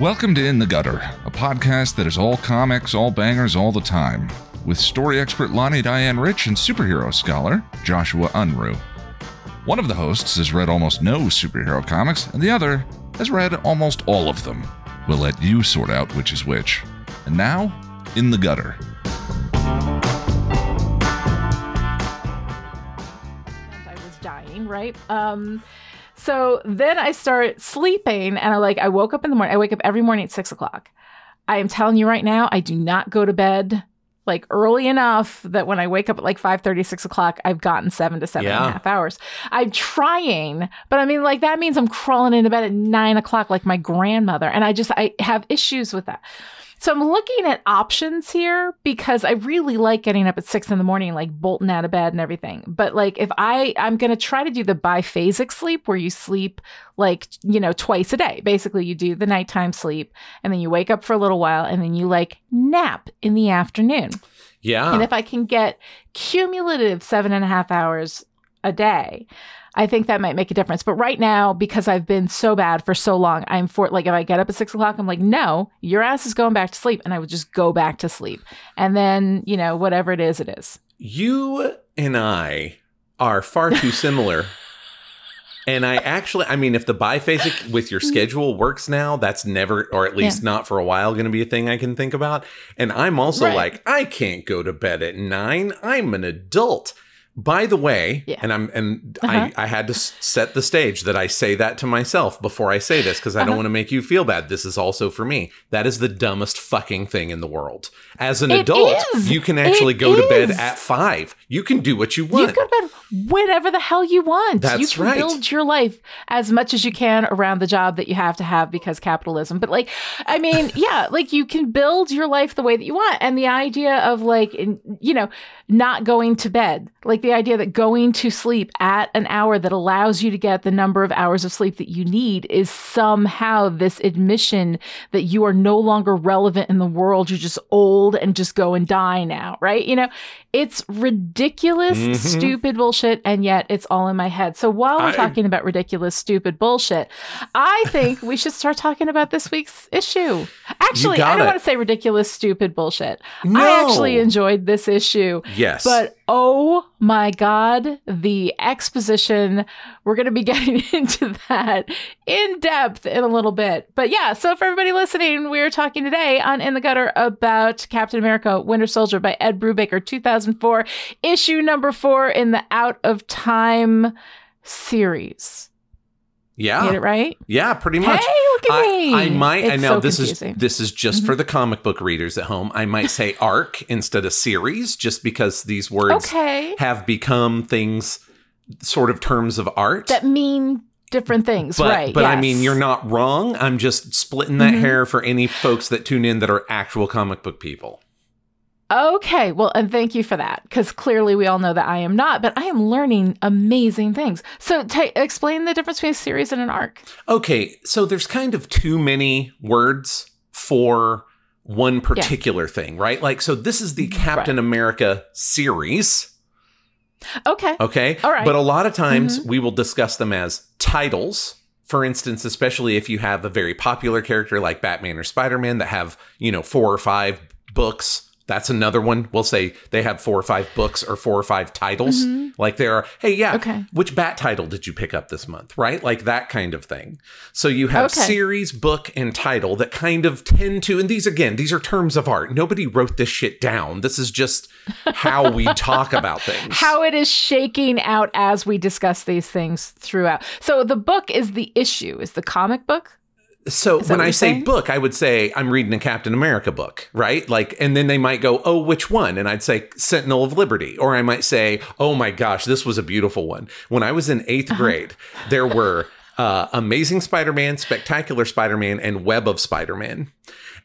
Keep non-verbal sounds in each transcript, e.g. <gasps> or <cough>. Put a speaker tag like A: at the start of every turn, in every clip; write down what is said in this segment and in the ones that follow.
A: Welcome to In the Gutter, a podcast that is all comics, all bangers, all the time, with story expert Lani Diane Rich and superhero scholar Joshua Unruh. One of the hosts has read almost no superhero comics, and the other has read almost all of them. We'll let you sort out which is which. And now, In the Gutter.
B: I was dying, right? Um, so then I start sleeping, and I like I woke up in the morning. I wake up every morning at six o'clock. I am telling you right now, I do not go to bed like early enough that when I wake up at like 5 30, 6 o'clock, I've gotten seven to seven and a half hours. I'm trying, but I mean, like that means I'm crawling into bed at nine o'clock like my grandmother. And I just I have issues with that. So I'm looking at options here because I really like getting up at six in the morning, like bolting out of bed and everything. But like if I I'm gonna try to do the biphasic sleep where you sleep like you know twice a day. Basically, you do the nighttime sleep and then you wake up for a little while and then you like nap in the afternoon.
C: Yeah.
B: And if I can get cumulative seven and a half hours a day, I think that might make a difference. But right now, because I've been so bad for so long, I'm for like if I get up at six o'clock, I'm like, no, your ass is going back to sleep, and I would just go back to sleep, and then you know whatever it is, it is.
C: you and I are far too similar. <laughs> and I actually, I mean, if the biphasic with your schedule works now, that's never, or at least not for a while, going to be a thing I can think about. And I'm also
B: Right.
C: like, I can't go to bed at nine. I'm an adult. By the way,
B: Yeah.
C: and I'm and
B: Uh-huh.
C: I, I had to set the stage that I say that to myself before I say this because I don't
B: Uh-huh.
C: want to make you feel bad. This is also for me. That is the dumbest fucking thing in the world. As an
B: It
C: adult,
B: is.
C: you can actually
B: It
C: go to bed at five. You can do what you want.
B: You go to bed whenever the hell you want. you
C: That's
B: can
C: right.
B: build your life as much as you can around the job that you have to have because capitalism. But like, I mean, <laughs> yeah, like you can build your life the way that you want. And the idea of like, you know, not going to bed, like the idea that going to sleep at an hour that allows you to get the number of hours of sleep that you need is somehow this admission that you are no longer relevant in the world. You're just old and just go and die now, right? You know, it's ridiculous,
C: Mhm.
B: stupid bullshit, and yet it's all in my head. So while we're
C: I-
B: talking about ridiculous, stupid bullshit, I think we should start talking about this week's issue. Actually, I don't
C: it.
B: want to say ridiculous, stupid bullshit. I actually enjoyed this issue.
C: Yes.
B: But oh my God, the exposition. We're going to be <laughs> getting into that in depth in a little bit. But yeah, so for everybody listening, we're talking today on In the Gutter about Captain America Winter Soldier by Ed Brubaker, 2004, issue number four in the Out of Time series.
C: yeah.
B: Get it right?
C: Yeah, pretty much.
B: Hey, look at me.
C: I, I might,
B: It's
C: I know
B: so
C: this
B: confusing.
C: is this is just
B: Mhm.
C: for the comic book readers at home. I might say arc instead of series, just because these words
B: okay.
C: have become things, sort of terms of art.
B: That mean different things,
C: but
B: right?
C: but I mean, you're not wrong. I'm just splitting that
B: Mhm.
C: hair for any folks that tune in that are actual comic book people.
B: Okay, well, and thank you for that, because clearly we all know that I am not, but I am learning amazing things. So, ta explain the difference between a series and an arc.
C: Okay, so there's kind of too many words for one particular thing, right? Like, so this is the Captain America series.
B: Okay,
C: Okay.
B: All right.
C: But a lot of times mm-hmm. we will discuss them as titles. For instance, especially if you have a very popular character like Batman or Spider Man that have, you know, four or five books. That's another one. We'll say they have four or five books or four or five titles. Mm-hmm. Like there are, hey, yeah,
B: Okay.
C: which bat title did you pick up this month? Right? Like that kind of thing. So you have
B: Okay.
C: series, book, and title that kind of tend to, and these again, these are terms of art. Nobody wrote this shit down. This is just how we <laughs> talk about things.
B: how it is shaking out as we discuss these things throughout. So, the book is the issue, is the comic book.
C: So when I say
B: saying?
C: book, I would say I'm reading a Captain America book, right? Like, and then they might go, "Oh, which one?" And I'd say Sentinel of Liberty, or I might say, "Oh my gosh, this was a beautiful one." When I was in 8th
B: Uh-huh.
C: grade, there were uh, Amazing Spider-Man, Spectacular Spider-Man, and Web of Spider-Man.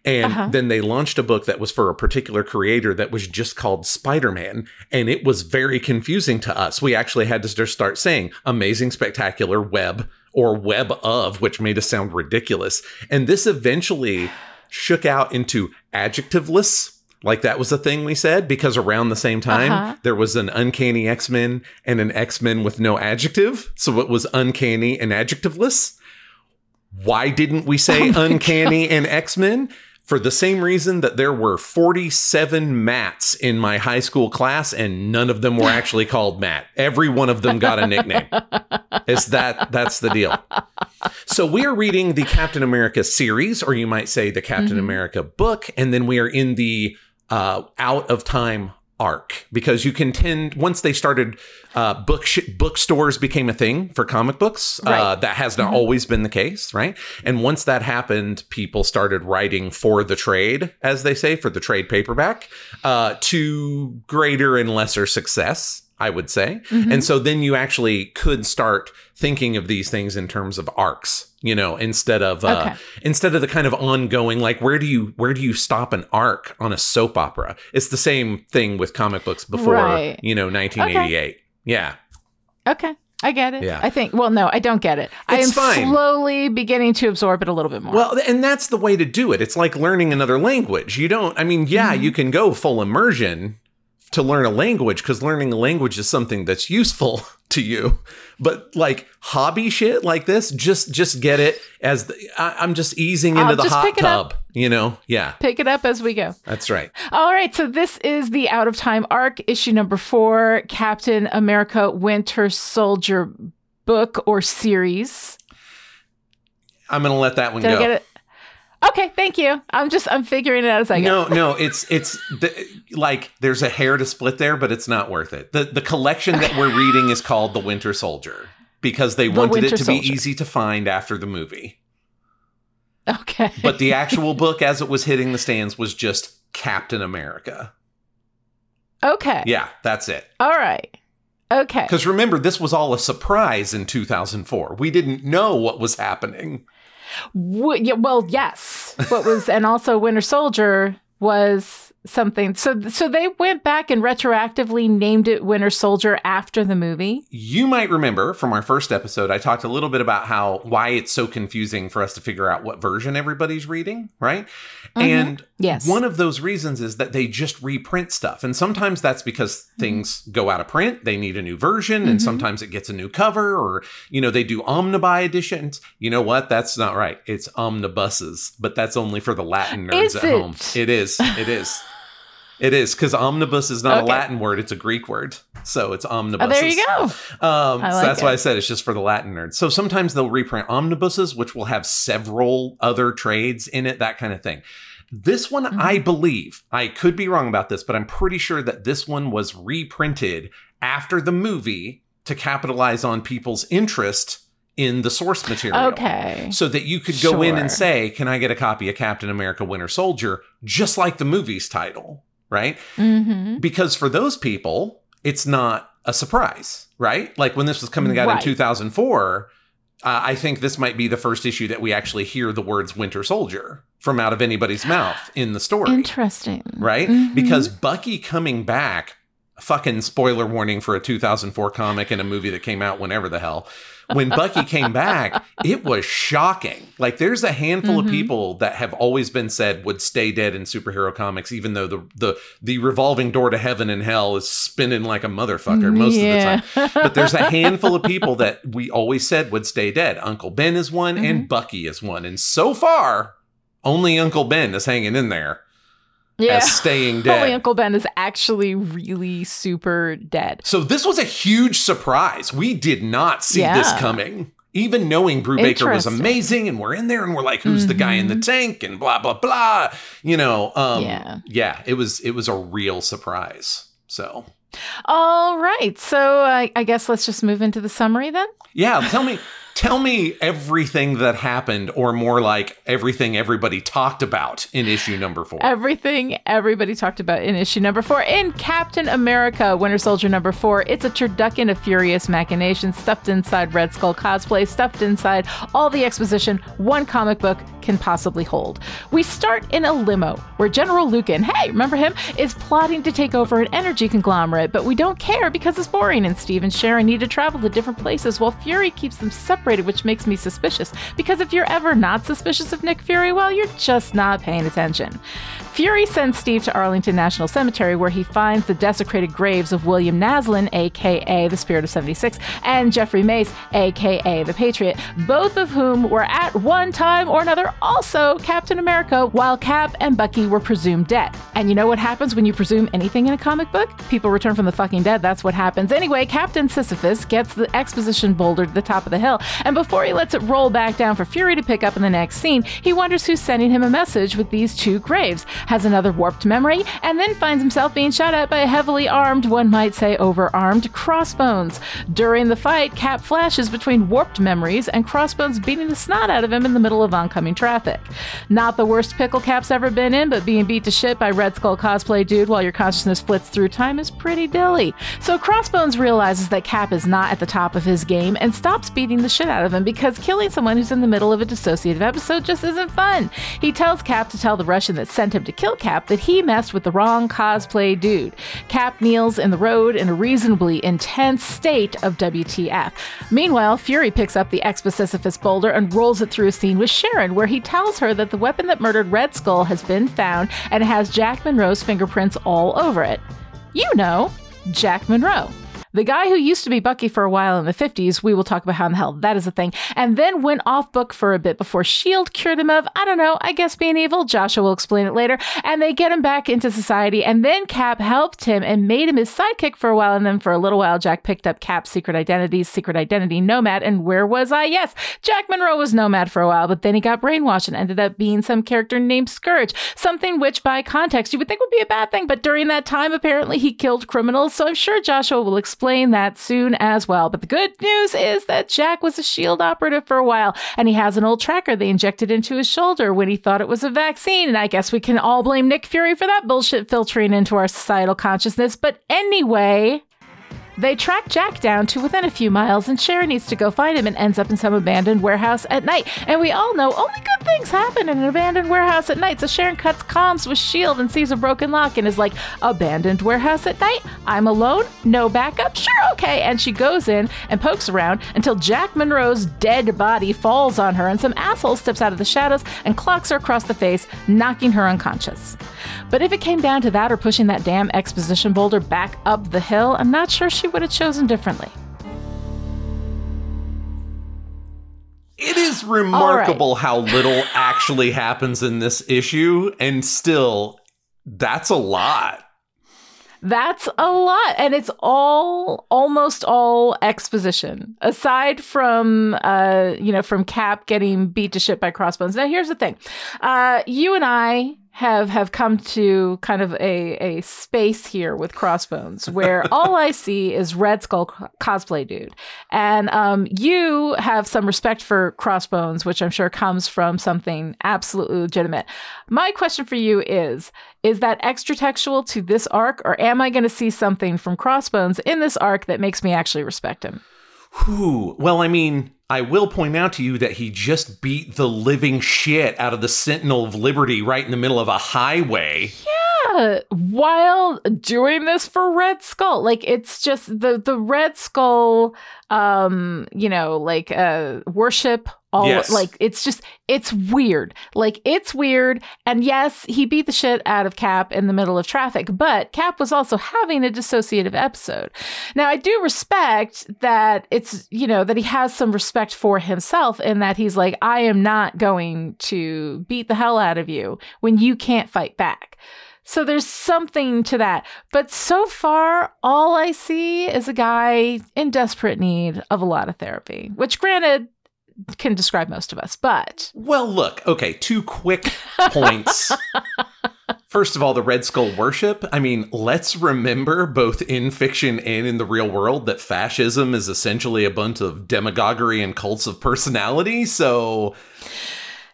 C: And
B: Uh-huh.
C: then they launched a book that was for a particular creator that was just called Spider Man. And it was very confusing to us. We actually had to just start saying Amazing, Spectacular, Web, or Web of, which made us sound ridiculous. And this eventually shook out into adjectiveless. Like that was a thing we said because around the same time
B: Uh-huh.
C: there was an uncanny X Men and an X Men with no adjective. So it was uncanny and adjectiveless. Why didn't we say
B: Oh
C: Uncanny and X Men? For the same reason that there were 47 Matts in my high school class, and none of them were <laughs> actually called Matt. Every one of them got a nickname. It's that that's the deal. So we are reading the Captain America series, or you might say the Captain
B: Mhm.
C: America book, and then we are in the uh, out of time arc because you can tend once they started uh, book sh- bookstores became a thing for comic books. Uh, that has not
B: Mhm.
C: always been the case, right? And once that happened, people started writing for the trade, as they say, for the trade paperback, uh, to greater and lesser success. I would say.
B: Mhm.
C: And so then you actually could start thinking of these things in terms of arcs, you know, instead of uh,
B: Okay.
C: instead of the kind of ongoing like where do you where do you stop an arc on a soap opera? It's the same thing with comic books before,
B: Right.
C: you know, 1988. Yeah.
B: Okay. I get it.
C: Yeah.
B: I think, well, no, I don't get it. I am
C: fine.
B: slowly beginning to absorb it a little bit more.
C: Well, and that's the way to do it. It's like learning another language. You don't I mean, yeah,
B: Mhm.
C: you can go full immersion to learn a language because learning a language is something that's useful <laughs> to you. But like hobby shit like this, just just get it as the, I, I'm just easing into
B: I'll
C: the hot
B: pick it up.
C: tub. You know? Yeah,
B: Pick it up as we go.
C: that's right.
B: All right, so this is the Out of Time arc, issue number four, Captain America Winter Soldier book or series.
C: I'm gonna let that one
B: Did
C: go.
B: I get it? Okay, thank you. I'm just I'm figuring it out as I go.
C: No, no, it's it's the, like there's a hair to split there, but it's not worth it. The the collection that we're reading is called The Winter Soldier because they
B: The
C: wanted
B: Winter
C: it to be easy to find after the movie.
B: Okay.
C: But the actual <laughs> book as it was hitting the stands was just Captain America.
B: okay.
C: Yeah, that's it.
B: All right. Okay.
C: Because remember, this was all a surprise in 2004. We didn't know what was happening.
B: W- yeah, well, yes. What was and also Winter Soldier was something. So so they went back and retroactively named it Winter Soldier after the movie.
C: You might remember from our first episode, I talked a little bit about how why it's so confusing for us to figure out what version everybody's reading, right?
B: Mhm.
C: And
B: Yes.
C: one of those reasons is that they just reprint stuff. And sometimes that's because things go out of print, they need a new version, and
B: Mhm.
C: sometimes it gets a new cover, or, you know, they do omnibuy editions. You know what? That's not right. It's omnibuses, but that's only for the Latin nerds
B: Is
C: at home.
B: it?
C: It is. It is. <laughs> It is because omnibus is not a Latin word; it's a Greek word, so it's
B: omnibus.
C: Oh,
B: there you go.
C: Um,
B: I
C: so
B: like
C: that's why. I said it's just for the Latin nerds. So sometimes they'll reprint omnibuses, which will have several other trades in it, that kind of thing. This one,
B: Mhm.
C: I believe, I could be wrong about this, but I'm pretty sure that this one was reprinted after the movie to capitalize on people's interest in the source material.
B: Okay.
C: So that you could go in and say, Can I get a copy of Captain America Winter Soldier? Just like the movie's title, right?
B: Mm-hmm.
C: because for those people it's not a surprise right like when this was coming out
B: Right.
C: in 2004 uh, i think this might be the first issue that we actually hear the words winter soldier from out of anybody's mouth in the story
B: Interesting.
C: right
B: Mhm.
C: because bucky coming back fucking spoiler warning for a 2004 comic and a movie that came out whenever the hell when bucky came back it was shocking like there's a handful of
B: Mhm.
C: people that have always been said would stay dead in superhero comics even though the the the revolving door to heaven and hell is spinning like a motherfucker most of the time
B: time.
C: but there's a <laughs> handful of people that we always said would stay dead uncle ben is one
B: Mm-hmm.
C: and bucky is one and so far only uncle ben is hanging in there
B: yeah.
C: as staying <laughs> dead
B: Holy Uncle Ben is actually really super dead.
C: So this was a huge surprise. We did not see this coming. Even knowing Brubaker was amazing, and we're in there and we're like, who's the guy in the
B: Mhm.
C: tank? And blah blah blah. You know, um
B: Yeah.
C: yeah, it was it was a real surprise. So
B: All right. So I, I guess let's just move into the summary then.
C: yeah, tell me tell me everything that happened, or more like everything everybody talked about in issue number four.
B: Everything everybody talked about in issue number four. In Captain America Winter Soldier number four, it's a turducken of furious machinations stuffed inside Red Skull cosplay, stuffed inside all the exposition one comic book can possibly hold. We start in a limo where General Lukin, hey, remember him, is plotting to take over an energy conglomerate, but we don't care because it's boring, and Steve and Sharon need to travel to different places while Fury keeps them separated, which makes me suspicious. Because if you're ever not suspicious of Nick Fury, well, you're just not paying attention. Fury sends Steve to Arlington National Cemetery, where he finds the desecrated graves of William Naslund, aka the Spirit of 76, and Jeffrey Mace, aka the Patriot, both of whom were at one time or another also Captain America, while Cap and Bucky were presumed dead. And you know what happens when you presume anything in a comic book? People return from the fucking dead. That's what happens. Anyway, Captain Sisyphus gets the exposition boulder to the top of the hill, and before he lets it roll back down for Fury to pick up in the next scene, he wonders who's sending him a message with these two graves, has another warped memory, and then finds himself being shot at by a heavily armed, one might say overarmed, Crossbones. During the fight, Cap flashes between warped memories and Crossbones beating the snot out of him in the middle of oncoming traffic. Not the worst pickle Cap's ever been in, but being beat to shit by Red Skull cosplay dude while your consciousness flits through time is pretty dilly. So Crossbones realizes that Cap is not at the top of his game and stops beating the shit out of him because killing someone who's in the middle of a dissociative episode just isn't fun. He tells Cap to tell the Russian that sent him to kill Cap that he messed with the wrong cosplay dude. Cap kneels in the road in a reasonably intense state of WTF. Meanwhile, Fury picks up the Exposisyphus boulder and rolls it through a scene with Sharon, where he tells her that the weapon that murdered Red Skull has been found and has Jack Monroe's fingerprints all over it. You know, Jack Monroe. The guy who used to be Bucky for a while in the 50s, we will talk about how in the hell that is a thing, and then went off book for a bit before S.H.I.E.L.D. cured him of, I don't know, I guess being evil. Joshua will explain it later. And they get him back into society, and then Cap helped him and made him his sidekick for a while, and then for a little while, Jack picked up Cap's secret identity, secret identity nomad, and where was I? Yes, Jack Monroe was nomad for a while, but then he got brainwashed and ended up being some character named Scourge, something which by context you would think would be a bad thing, but during that time, apparently he killed criminals, so I'm sure Joshua will explain explain that soon as well. But the good news is that Jack was a SHIELD operative for a while, and he has an old tracker they injected into his shoulder when he thought it was a vaccine. And I guess we can all blame Nick Fury for that bullshit filtering into our societal consciousness. But anyway, they track Jack down to within a few miles, and Sharon needs to go find him and ends up in some abandoned warehouse at night. And we all know only good things happen in an abandoned warehouse at night. So Sharon cuts comms with S.H.I.E.L.D. and sees a broken lock and is like, Abandoned warehouse at night? I'm alone? No backup? Sure, okay. And she goes in and pokes around until Jack Monroe's dead body falls on her, and some asshole steps out of the shadows and clocks her across the face, knocking her unconscious. But if it came down to that or pushing that damn exposition boulder back up the hill, I'm not sure would have chosen differently.
C: It is remarkable how little <laughs> actually happens in this issue, and still, that's a lot.
B: That's a lot. And it's all almost all exposition. Aside from uh, you know, from Cap getting beat to shit by crossbones. Now here's the thing. Uh, you and I have have come to kind of a, a space here with crossbones where <laughs> all I see is Red Skull cosplay dude, and um, you have some respect for crossbones, which I'm sure comes from something absolutely legitimate. My question for you is: Is that extra textual to this arc, or am I going to see something from crossbones in this arc that makes me actually respect him?
C: Whew. Well, I mean, I will point out to you that he just beat the living shit out of the Sentinel of Liberty right in the middle of a highway.
B: Yeah, while doing this for Red Skull. Like it's just the the Red Skull um, you know, like uh worship all yes. like it's just it's weird like it's weird and yes he beat the shit out of cap in the middle of traffic but cap was also having a dissociative episode now i do respect that it's you know that he has some respect for himself in that he's like i am not going to beat the hell out of you when you can't fight back so there's something to that. But so far, all I see is a guy in desperate need of a lot of therapy, which granted, can describe most of us. But
C: well, look, okay, two quick points. <laughs> First of all, the Red Skull worship. I mean, let's remember both in fiction and in the real world that fascism is essentially a bunch of demagoguery and cults of personality. So,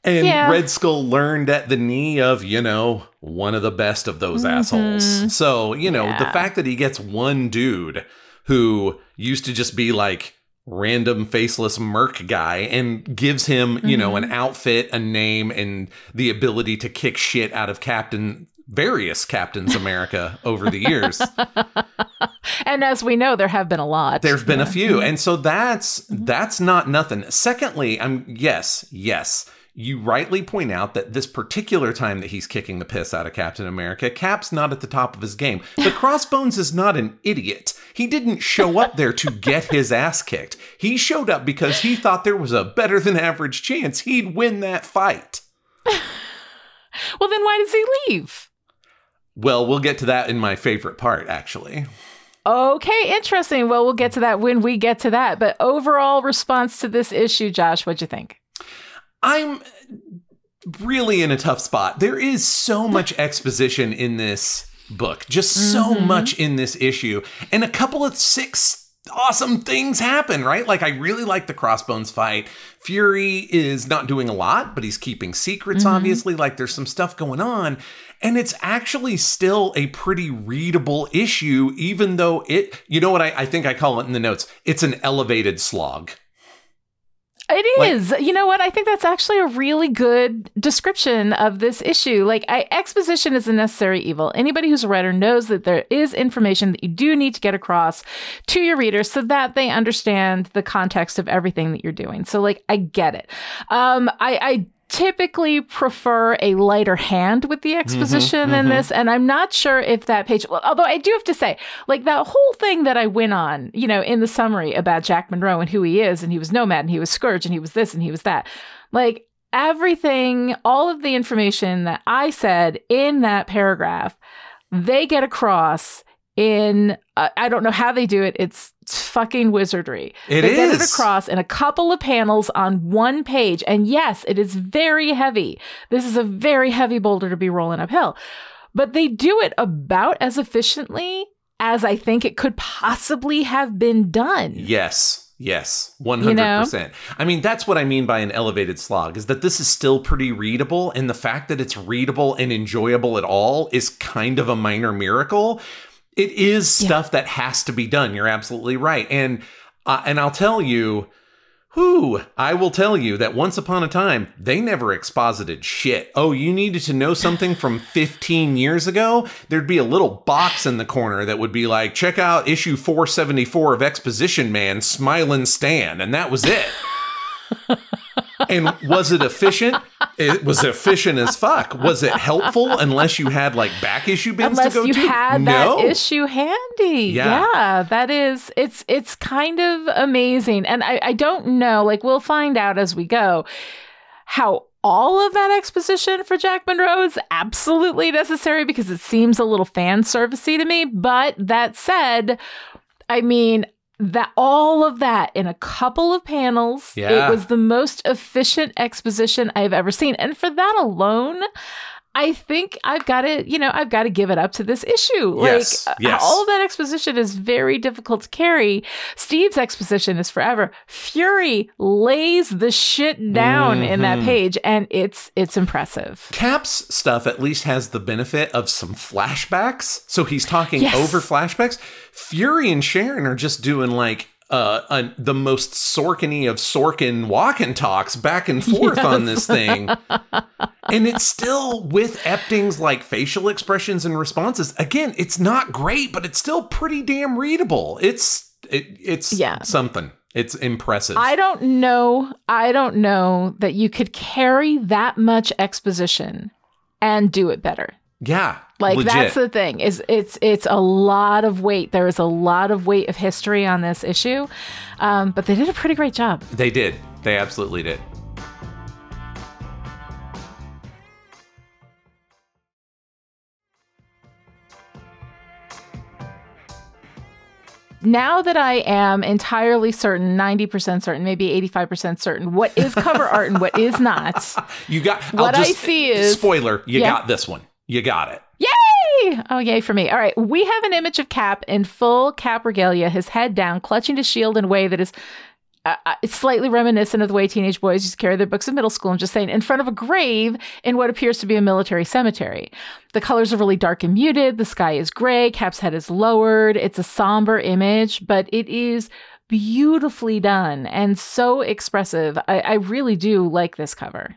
C: and yeah. Red Skull learned at the knee of, you know, one of the best of those mm-hmm. assholes. So, you know, yeah. the fact that he gets one dude who used to just be like, random faceless merc guy and gives him, you mm-hmm. know, an mm-hmm. outfit, a name, and the ability to kick shit out of Captain various Captains America over the years. <laughs>
B: and as we know, there have been a lot.
C: There's been yeah. a few. And so that's mm-hmm. that's not nothing. Secondly, I'm yes, yes. You rightly point out that this particular time that he's kicking the piss out of Captain America, Cap's not at the top of his game. But <laughs> Crossbones is not an idiot. He didn't show up there to get his ass kicked. He showed up because he thought there was a better than average chance he'd win that fight. <laughs>
B: well, then why does he leave?
C: Well, we'll get to that in my favorite part, actually.
B: Okay, interesting. Well, we'll get to that when we get to that. But overall response to this issue, Josh, what'd you think?
C: I'm really in a tough spot. There is so much exposition in this book, just so mm-hmm. much in this issue, and a couple of six awesome things happen, right? Like I really like the crossbones fight. Fury is not doing a lot, but he's keeping secrets mm-hmm. obviously, like there's some stuff going on. And it's actually still a pretty readable issue, even though it, you know what I, I think I call it in the notes? It's an elevated slog.
B: It is. Like, you know what? I think that's actually a really good description of this issue. Like, I, exposition is a necessary evil. Anybody who's a writer knows that there is information that you do need to get across to your readers so that they understand the context of everything that you're doing. So, like, I get it. Um, I, I typically prefer a lighter hand with the exposition mm-hmm, in mm-hmm. this. And I'm not sure if that page, well, although I do have to say, like that whole thing that I went on, you know, in the summary about Jack Monroe and who he is, and he was Nomad and he was Scourge and he was this and he was that. Like everything, all of the information that I said in that paragraph, they get across in uh, I don't know how they do it. It's fucking wizardry.
C: It
B: they
C: is.
B: get it across in a couple of panels on one page, and yes, it is very heavy. This is a very heavy boulder to be rolling uphill, but they do it about as efficiently as I think it could possibly have been done.
C: Yes. Yes, 100%. You know? I mean, that's what I mean by an elevated slog is that this is still pretty readable. And the fact that it's readable and enjoyable at all is kind of a minor miracle. It is stuff yeah. that has to be done. You're absolutely right. And uh, and I'll tell you, who I will tell you that once upon a time they never exposited shit. Oh, you needed to know something from <laughs> 15 years ago? There'd be a little box in the corner that would be like, check out issue 474 of Exposition Man, Smilin' Stan, and that was it. <laughs> and was it efficient? It was efficient as fuck. Was it helpful unless you had like back issue bins
B: unless
C: to go
B: you
C: to?
B: had
C: no.
B: that issue handy. Yeah. yeah. that is it's it's kind of amazing. And I, I don't know, like we'll find out as we go how all of that exposition for Jack Monroe is absolutely necessary because it seems a little fan servicey to me. But that said, I mean, that all of that in a couple of panels.
C: Yeah.
B: It was the most efficient exposition I've ever seen. And for that alone, I think I've got to, you know, I've got to give it up to this issue. Like
C: yes.
B: all that exposition is very difficult to carry. Steve's exposition is forever. Fury lays the shit down mm-hmm. in that mm-hmm. page and it's it's impressive.
C: Cap's stuff at least has the benefit of some flashbacks. So he's talking yes. over flashbacks. Fury and Sharon are just doing like uh, the most Sorkiny of Sorkin walk and talks back and forth yes. on this thing. and it's still with Epting's like facial expressions and responses. Again, it's not great, but it's still pretty damn readable. It's it, it's yeah. something. It's impressive.
B: I don't know. I don't know that you could carry that much exposition and do it better.
C: Yeah.
B: Like
C: legit.
B: that's the thing is it's it's a lot of weight. There is a lot of weight of history on this issue, um, but they did a pretty great job.
C: They did. They absolutely did.
B: now that I am entirely certain, 90% certain, maybe 85% certain, what is cover art and what is not. <laughs>
C: You got
B: what
C: just,
B: I see is
C: spoiler, you yeah. got this one. You got it.
B: Yay! Oh, yay for me. All right. We have an image of Cap in full Cap regalia, his head down, clutching his shield in a way that is uh, uh it's slightly reminiscent of the way teenage boys used to carry their books in middle school. I'm just saying, in front of a grave in what appears to be a military cemetery. The colors are really dark and muted. The sky is gray. Cap's head is lowered. It's a somber image, but it is beautifully done and so expressive. I, I really do like this cover.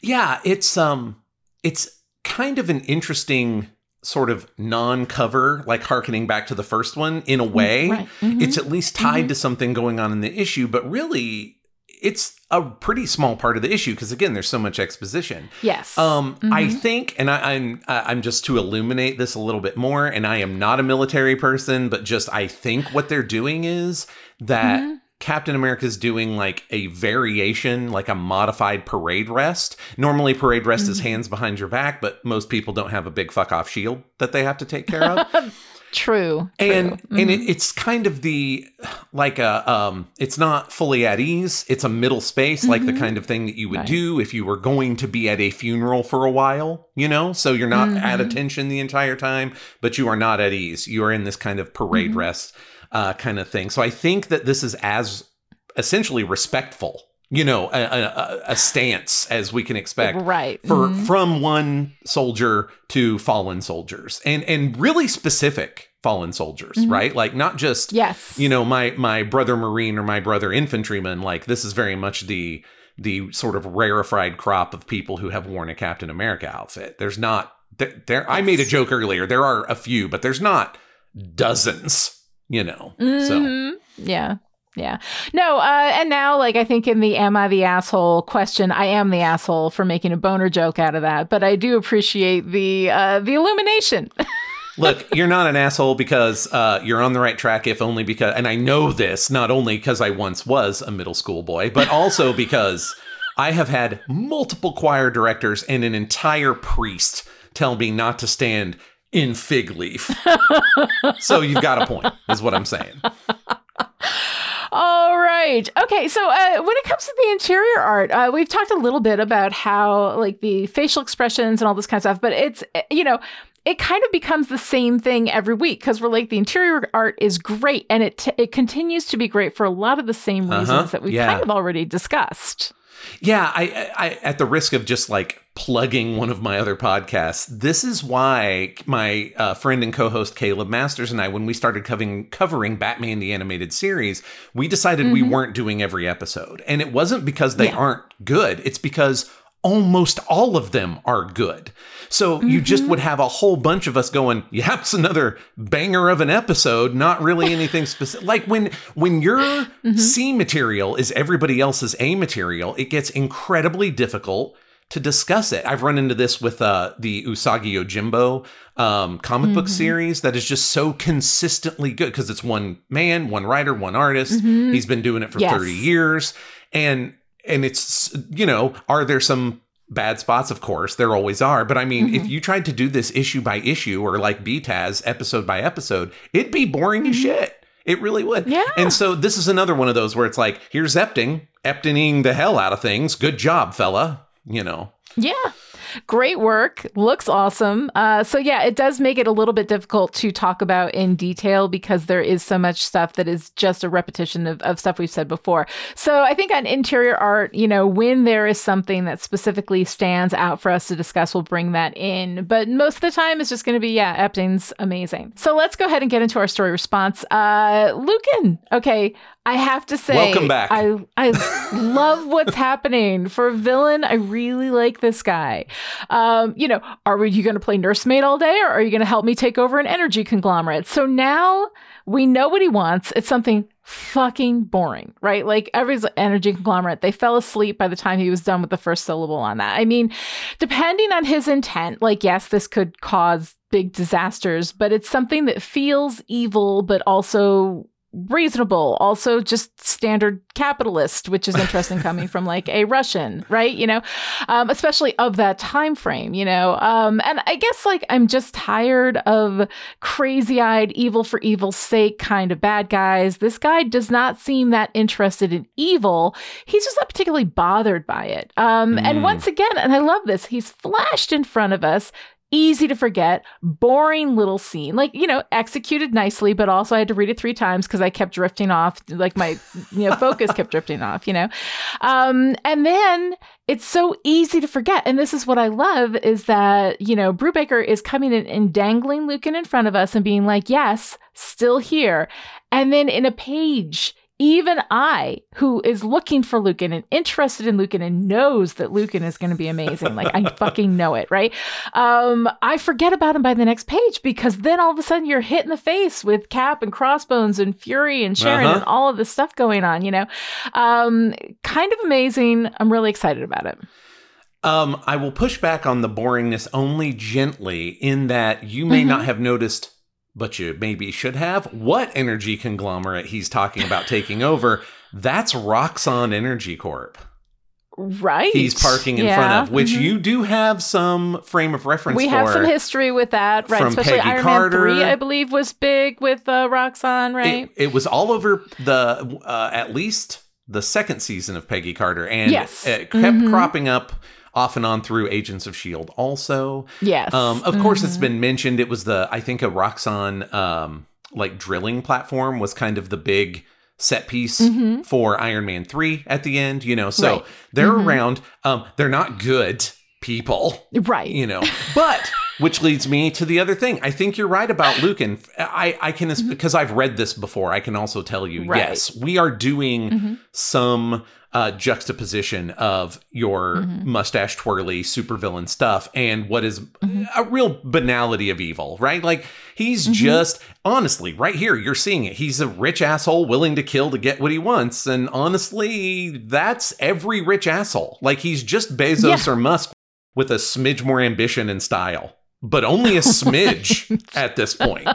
C: Yeah, it's um, it's kind of an interesting sort of non-cover like harkening back to the first one in a mm, way
B: right. mm-hmm.
C: it's at least tied mm-hmm. to something going on in the issue but really it's a pretty small part of the issue because again, there's so much exposition.
B: Yes.
C: Um, I think, and I, I'm I'm just to illuminate this a little bit more, and I am not a military person, but just I think what they're doing is that. Captain America's doing like a variation, like a modified parade rest. Normally, parade rest is mm-hmm. hands behind your back, but most people don't have a big fuck off shield that they have to take care of. <laughs>
B: True.
C: and
B: true.
C: and it, mm-hmm. it's kind of the like a um it's not fully at ease it's a middle space like the mm-hmm. kind of thing that you would
B: Right.
C: do if you were going to be at a funeral for a while you know so you're not at attention the entire time but you are not at ease you are in this kind of parade rest uh kind of thing so i think that this is as essentially respectful you know a, a, a- stance as we can expect
B: right.
C: for
B: Mhm.
C: from one soldier to fallen soldiers and and really specific fallen soldiers
B: Mhm.
C: right like not just
B: Yes.
C: you know my my brother marine or my brother infantryman like this is very much the the sort of rarefied crop of people who have worn a captain america outfit there's not there, there i made a joke earlier there are a few but there's not dozens you know so
B: Mhm. Yeah. Yeah. No, uh, and now, like, I think in the am I the asshole question, I am the asshole for making a boner joke out of that, but I do appreciate the uh, the illumination. <laughs>
C: Look, you're not an asshole because uh, you're on the right track, if only because, and I know this not only because I once was a middle school boy, but also <laughs> because I have had multiple choir directors and an entire priest tell me not to stand in fig leaf. so you've got a point, is what I'm saying.
B: All right. Okay. So uh, when it comes to the interior art, uh, we've talked a little bit about how, like, the facial expressions and all this kind of stuff, but it's, uh, you know, it kind of becomes the same thing every week because we're like the interior art is great and it t- it continues to be great for a lot of the same reasons
C: Uh-huh.
B: that we've
C: Yeah.
B: kind of already discussed.
C: Yeah, I, I, at the risk of just like plugging one of my other podcasts, this is why my uh, friend and co-host Caleb Masters and I, when we started covering covering Batman the animated series, we decided we weren't doing every episode, and it wasn't because they
B: Yeah.
C: aren't good; it's because almost all of them are good. So you just would have a whole bunch of us going, "Yep, it's another banger of an episode." Not really <laughs> anything specific. Like when when your C material is everybody else's A material, it gets incredibly difficult to discuss it. I've run into this with uh, the Usagi Yojimbo um, comic book series that is just so consistently good because it's one man, one writer, one artist. He's been doing it for
B: Yes.
C: 30 years. And and it's you know, are there some bad spots? Of course, there always are. But I mean, if mm-hmm. you tried to do this issue by issue or like BTAS episode by episode, it'd be boring as mm-hmm. shit. It really would.
B: Yeah.
C: And so this is another one of those where it's like, here's Epting, Eptoning the hell out of things. Good job, fella. You know.
B: Yeah. Great work. Looks awesome. Uh, so, yeah, it does make it a little bit difficult to talk about in detail because there is so much stuff that is just a repetition of, of stuff we've said before. So, I think on interior art, you know, when there is something that specifically stands out for us to discuss, we'll bring that in. But most of the time, it's just going to be, yeah, Epting's amazing. So, let's go ahead and get into our story response. Uh, Lukin, okay. I have to say,
C: Welcome back.
B: I I love what's <laughs> happening for a villain. I really like this guy. Um, you know, are you going to play nursemaid all day, or are you going to help me take over an energy conglomerate? So now we know what he wants. It's something fucking boring, right? Like every energy conglomerate, they fell asleep by the time he was done with the first syllable on that. I mean, depending on his intent, like yes, this could cause big disasters, but it's something that feels evil, but also reasonable also just standard capitalist which is interesting coming from like a russian right? You know um, especially of that time frame you know? Um, and i guess like i'm just tired of crazy-eyed evil for evil's sake kind of bad guys. This guy does not seem that interested in evil. He's just not particularly bothered by it. Um, and
C: Mm.
B: once again and i love this he's flashed in front of us easy to forget, boring little scene. Like, you know, executed nicely, but also I had to read it three times because I kept drifting off. Like my, you know, focus kept drifting off, you know. Um, and then it's so easy to forget. And this is what I love is that, you know, Brubaker is coming in and dangling Lukin in front of us and being like, yes, still here. And then in a page, even I, who is looking for Lukin and interested in Lukin and knows that Lukin is going to be amazing, like I <laughs> fucking know it, right? Um, I forget about him by the next page because then all of a sudden you're hit in the face with Cap and Crossbones and Fury and Sharon
C: Uh-huh.
B: and all of this stuff going on, you know? Um, kind of amazing. I'm really excited about it.
C: Um, I will push back on the boringness only gently in that you may
B: Mm-hmm.
C: not have noticed, but you maybe should have, what energy conglomerate he's talking about taking over. That's Roxxon Energy Corp.
B: Right.
C: He's parking in
B: Yeah.
C: front of, which
B: Mhm.
C: you do have some frame of reference
B: we have some history with that, right?
C: From
B: Especially
C: Peggy
B: Iron
C: Carter.
B: Man 3, I believe, was big with uh, Roxxon, right?
C: It, it was all over the uh, at least the second season of Peggy Carter, and
B: Yes.
C: it kept
B: Mhm.
C: cropping up off and on through Agents of Shield. Also,
B: yes.
C: um, of course, it's
B: Mhm.
C: been mentioned. It was the I think a Roxxon um, like drilling platform was kind of the big set piece
B: Mhm.
C: for Iron Man three at the end. You know, so
B: Right.
C: they're
B: Mhm.
C: around. Um, they're not good people
B: Right.
C: you know but <laughs> which leads me to the other thing i think you're right about lukin i i can because i've read this before i can also tell you
B: Mm-hmm. Right.
C: yes we are doing
B: Mhm.
C: some uh juxtaposition of your
B: Mhm.
C: mustache twirly supervillain stuff and what is
B: Mhm.
C: a real banality of evil right like he's
B: Mhm.
C: just honestly right here you're seeing it he's a rich asshole willing to kill to get what he wants and honestly that's every rich asshole like he's just bezos
B: Yeah.
C: or musk with a smidge more ambition and style, but only a smidge <laughs> at this point.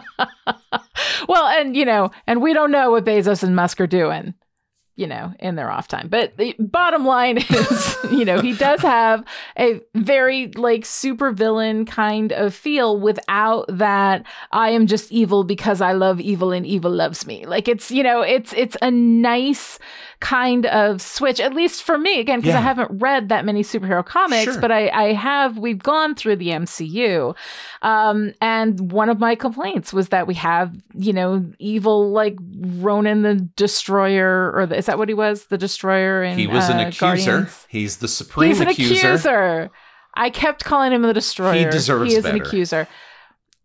B: well, and you know, and we don't know what Bezos and Musk are doing, you know, in their off time. But the bottom line <laughs> is, you know, he does have a very like super villain kind of feel without that I am just evil because I love evil and evil loves me. Like it's, you know, it's it's a nice kind of switch, at least for me, again, because I haven't read that many superhero comics,
C: Sure.
B: but I, I have, we've gone through the MCU. Um, and one of my complaints was that we have, you know, evil like Ronan the Destroyer, or the, is that what he was? The Destroyer in
C: He was an
B: uh,
C: accuser.
B: Guardians?
C: He's the supreme
B: He's an
C: accuser.
B: accuser. I kept calling him the Destroyer.
C: He deserves
B: He is an
C: better.
B: accuser.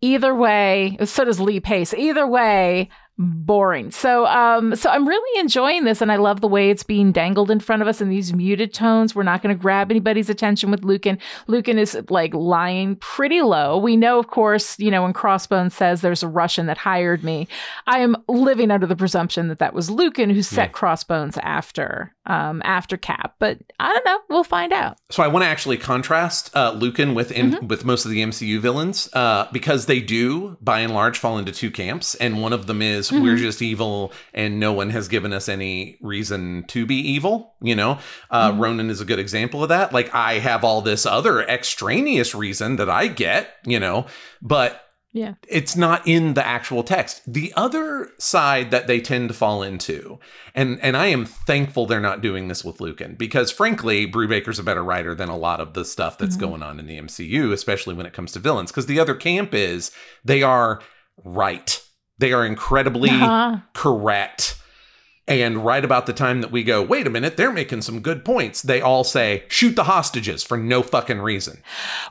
B: Either way, so does Lee Pace. Either way, boring. So um so I'm really enjoying this and I love the way it's being dangled in front of us in these muted tones. We're not going to grab anybody's attention with Lukin. Lukin is like lying pretty low. We know of course, you know, when Crossbones says there's a Russian that hired me, I am living under the presumption that that was Lukin who set
C: Yeah.
B: Crossbones after um after Cap. But I don't know, we'll find out.
C: So I want to actually contrast uh, Lukin with in,
B: Mm-hmm.
C: with most of the MCU villains uh, because they do, by and large, fall into two camps, and one of them is
B: Mm-hmm.
C: we're just evil and no one has given us any reason to be evil. You know, uh,
B: Mm-hmm.
C: Ronan is a good example of that. Like I have all this other extraneous reason that I get, you know, but
B: Yeah.
C: it's not in the actual text. The other side that they tend to fall into, and and I am thankful they're not doing this with Lukin because frankly, Brubaker's a better writer than a lot of the stuff that's
B: Mhm.
C: going on in the MCU, especially when it comes to villains. Because the other camp is they are right. They are incredibly
B: Uh-huh.
C: correct. And right about the time that we go, wait a minute, they're making some good points, they all say, shoot the hostages for no fucking reason.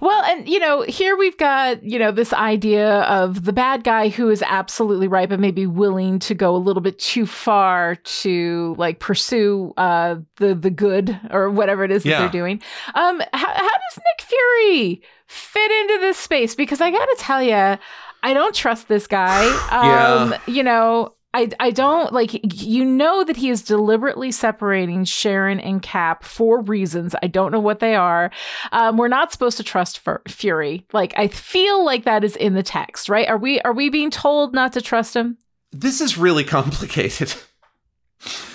B: Well, and you know, here we've got, you know, this idea of the bad guy who is absolutely right, but maybe willing to go a little bit too far to like pursue uh the the good or whatever it is that
C: Yeah.
B: they're doing. Um how, how does Nick Fury fit into this space? Because I gotta tell you, I don't trust this guy. <sighs> Um,
C: Yeah.
B: you know, I, I don't like you know that he is deliberately separating Sharon and Cap for reasons I don't know what they are. Um, we're not supposed to trust Fur- Fury. Like I feel like that is in the text, right? Are we are we being told not to trust him?
C: This is really complicated. <laughs>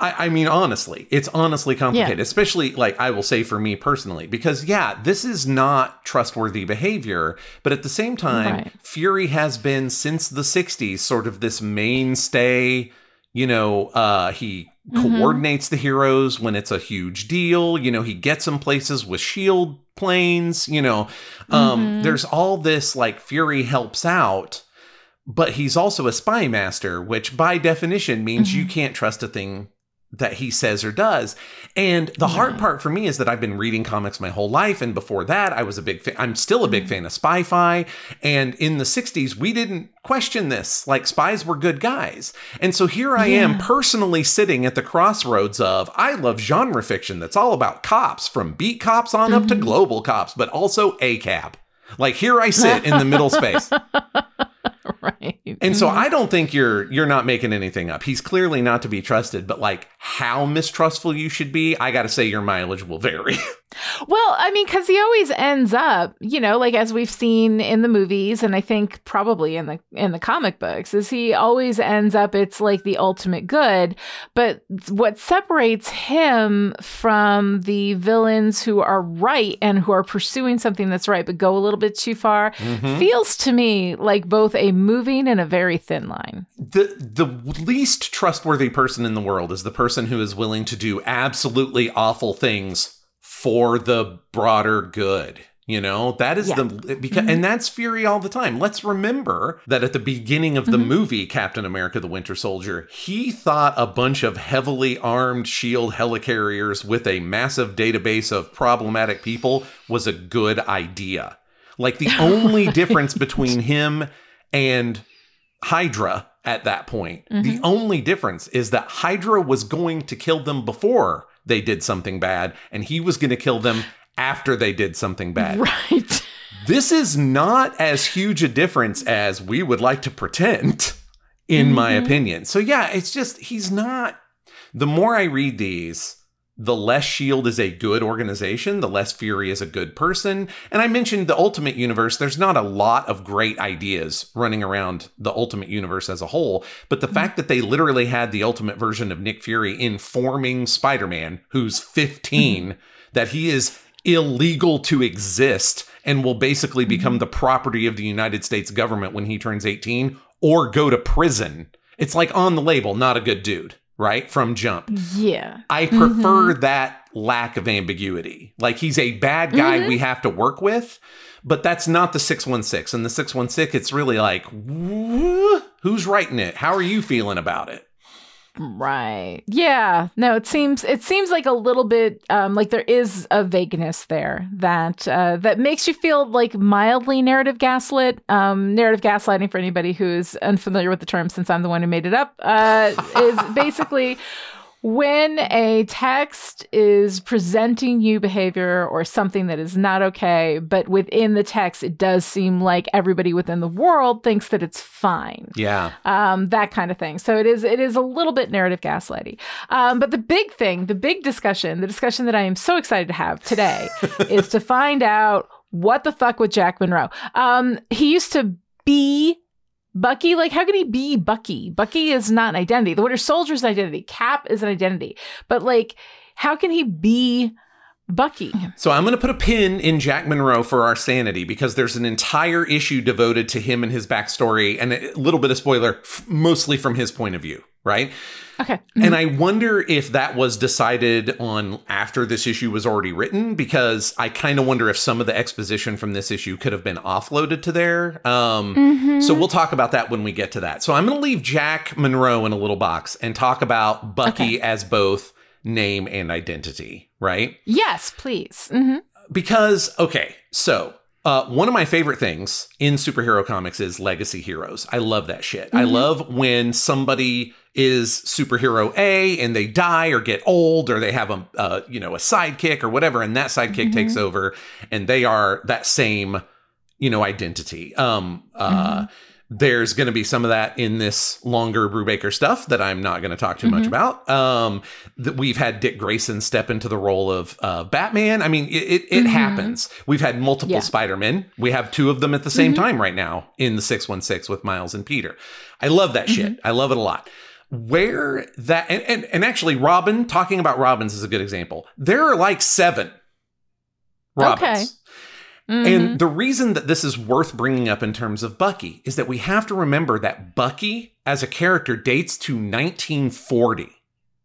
C: I, I mean, honestly, it's honestly complicated, especially like I will say for me personally, because yeah, this is not trustworthy behavior. But at the same time,
B: Right.
C: Fury has been since the 60s sort of this mainstay. You know, uh, he
B: Mhm.
C: coordinates the heroes when it's a huge deal. You know, he gets them places with shield planes. You know, um,
B: Mhm.
C: there's all this like Fury helps out but he's also a spy master, which by definition means you can't trust a thing that he says or does. And the hard part for me is that I've been reading comics my whole life and before that I was a big fan I'm still a big
B: Mm.
C: fan of Spy-Fi and in the 60s we didn't question this like spies were good guys. And so here I am personally sitting at the crossroads of I love genre fiction that's all about cops from beat cops on up to
B: Mm-hmm.
C: global cops but also ACAB. Like here I sit in the middle <laughs> space. <laughs>
B: right.
C: And so mm-hmm. I don't think you're you're not making anything up. He's clearly not to be trusted, but like how mistrustful you should be, I got to say your mileage will vary. <laughs>
B: Well, I mean, because he always ends up, you know, like as we've seen in the movies, and I think probably in the in the comic books, is he always ends up. It's like the ultimate good, but what separates him from the villains who are right and who are pursuing something that's right, but go a little bit too far,
C: Mhm.
B: feels to me like both a moving and a very thin line.
C: The the least trustworthy person in the world is the person who is willing to do absolutely awful things for the broader good. You know, that is
B: Yeah.
C: the because and that's Fury all the time. Let's remember that at the beginning of the
B: Mhm.
C: movie Captain America the Winter Soldier, he thought a bunch of heavily armed shield helicarriers with a massive database of problematic people was a good idea. Like the <laughs> only difference between him and Hydra at that point, the only difference is that Hydra was going to kill them before they did something bad, and he was going to kill them after they did something bad. <laughs>
B: Right.
C: This is not as huge a difference as we would like to pretend, in my
B: Mhm.
C: opinion. So, yeah, it's just, he's not. The more I read these, the less Shield is a good organization, the less Fury is a good person. And I mentioned the Ultimate Universe. There's not a lot of great ideas running around the Ultimate Universe as a whole, but the mm-hmm. fact that they literally had the Ultimate version of Nick Fury informing Spider Man, who's 15, mm-hmm. that he is illegal to exist and will basically mm-hmm. become the property of the United States government when he turns 18 or go to prison. It's like on the label, not a good dude, right? From jump.
B: Yeah.
C: I prefer that lack of ambiguity. Like he's a bad guy
B: Mhm.
C: we have to work with, but that's not the 616. And the 616, it's really like, who's writing it? How are you feeling about it?
B: Right. Yeah. No, it seems it seems like a little bit um, like there is a vagueness there that uh, that makes you feel like mildly narrative gaslit. Um, narrative gaslighting for anybody who's unfamiliar with the term, since I'm the one who made it up, uh, is <laughs> basically when a text is presenting you behavior or something that is not okay, but within the text, it does seem like everybody within the world thinks that it's fine
C: Yeah.
B: um, that kind of thing. So it is it is a little bit narrative gaslighting. Um, but the big thing, the big discussion, the discussion that I am so excited to have today <laughs> is to find out what the fuck with Jack Monroe. Um, he used to be Bucky. Like, how can he be Bucky? Bucky is not an identity. The Winter Soldier is identity. Cap is an identity. But like, how can he be Bucky?
C: So I'm going to put a pin in Jack Monroe for our sanity because there's an entire issue devoted to him and his backstory, and a little bit of spoiler, f- mostly from his point of view, right?
B: Okay.
C: And I wonder if that was decided on after this issue was already written, because I kind of wonder if some of the exposition from this issue could have been offloaded to there. Um,
B: Mhm.
C: So we'll talk about that when we get to that. So I'm going to leave Jack Monroe in a little box and talk about Bucky as both name and identity, right?
B: yes, please. hmm
C: because okay so uh, one of my favorite things in superhero comics is legacy heroes. I love that shit. I
B: Mhm.
C: love when somebody is superhero A and they die or get old or they have a uh, you know a sidekick or whatever, and that sidekick
B: Mhm.
C: takes over and they are that same you know identity. Um, uh, there's going to be some of that in this longer Brubaker stuff that I'm not going to talk too much
B: Mhm.
C: about. Um, that we've had Dick Grayson step into the role of uh, Batman. I mean, it it, it
B: Mhm.
C: happens. We've had multiple
B: Yeah.
C: Spider-Men. We have two of them at the same
B: Mhm.
C: time right now in the 616 with Miles and Peter. I love that shit. I love it a lot. Where that and, and and actually Robin, talking about Robins is a good example. There are like seven Robins.
B: Okay. Mhm.
C: And the reason that this is worth bringing up in terms of Bucky is that we have to remember that Bucky as a character dates to 1940.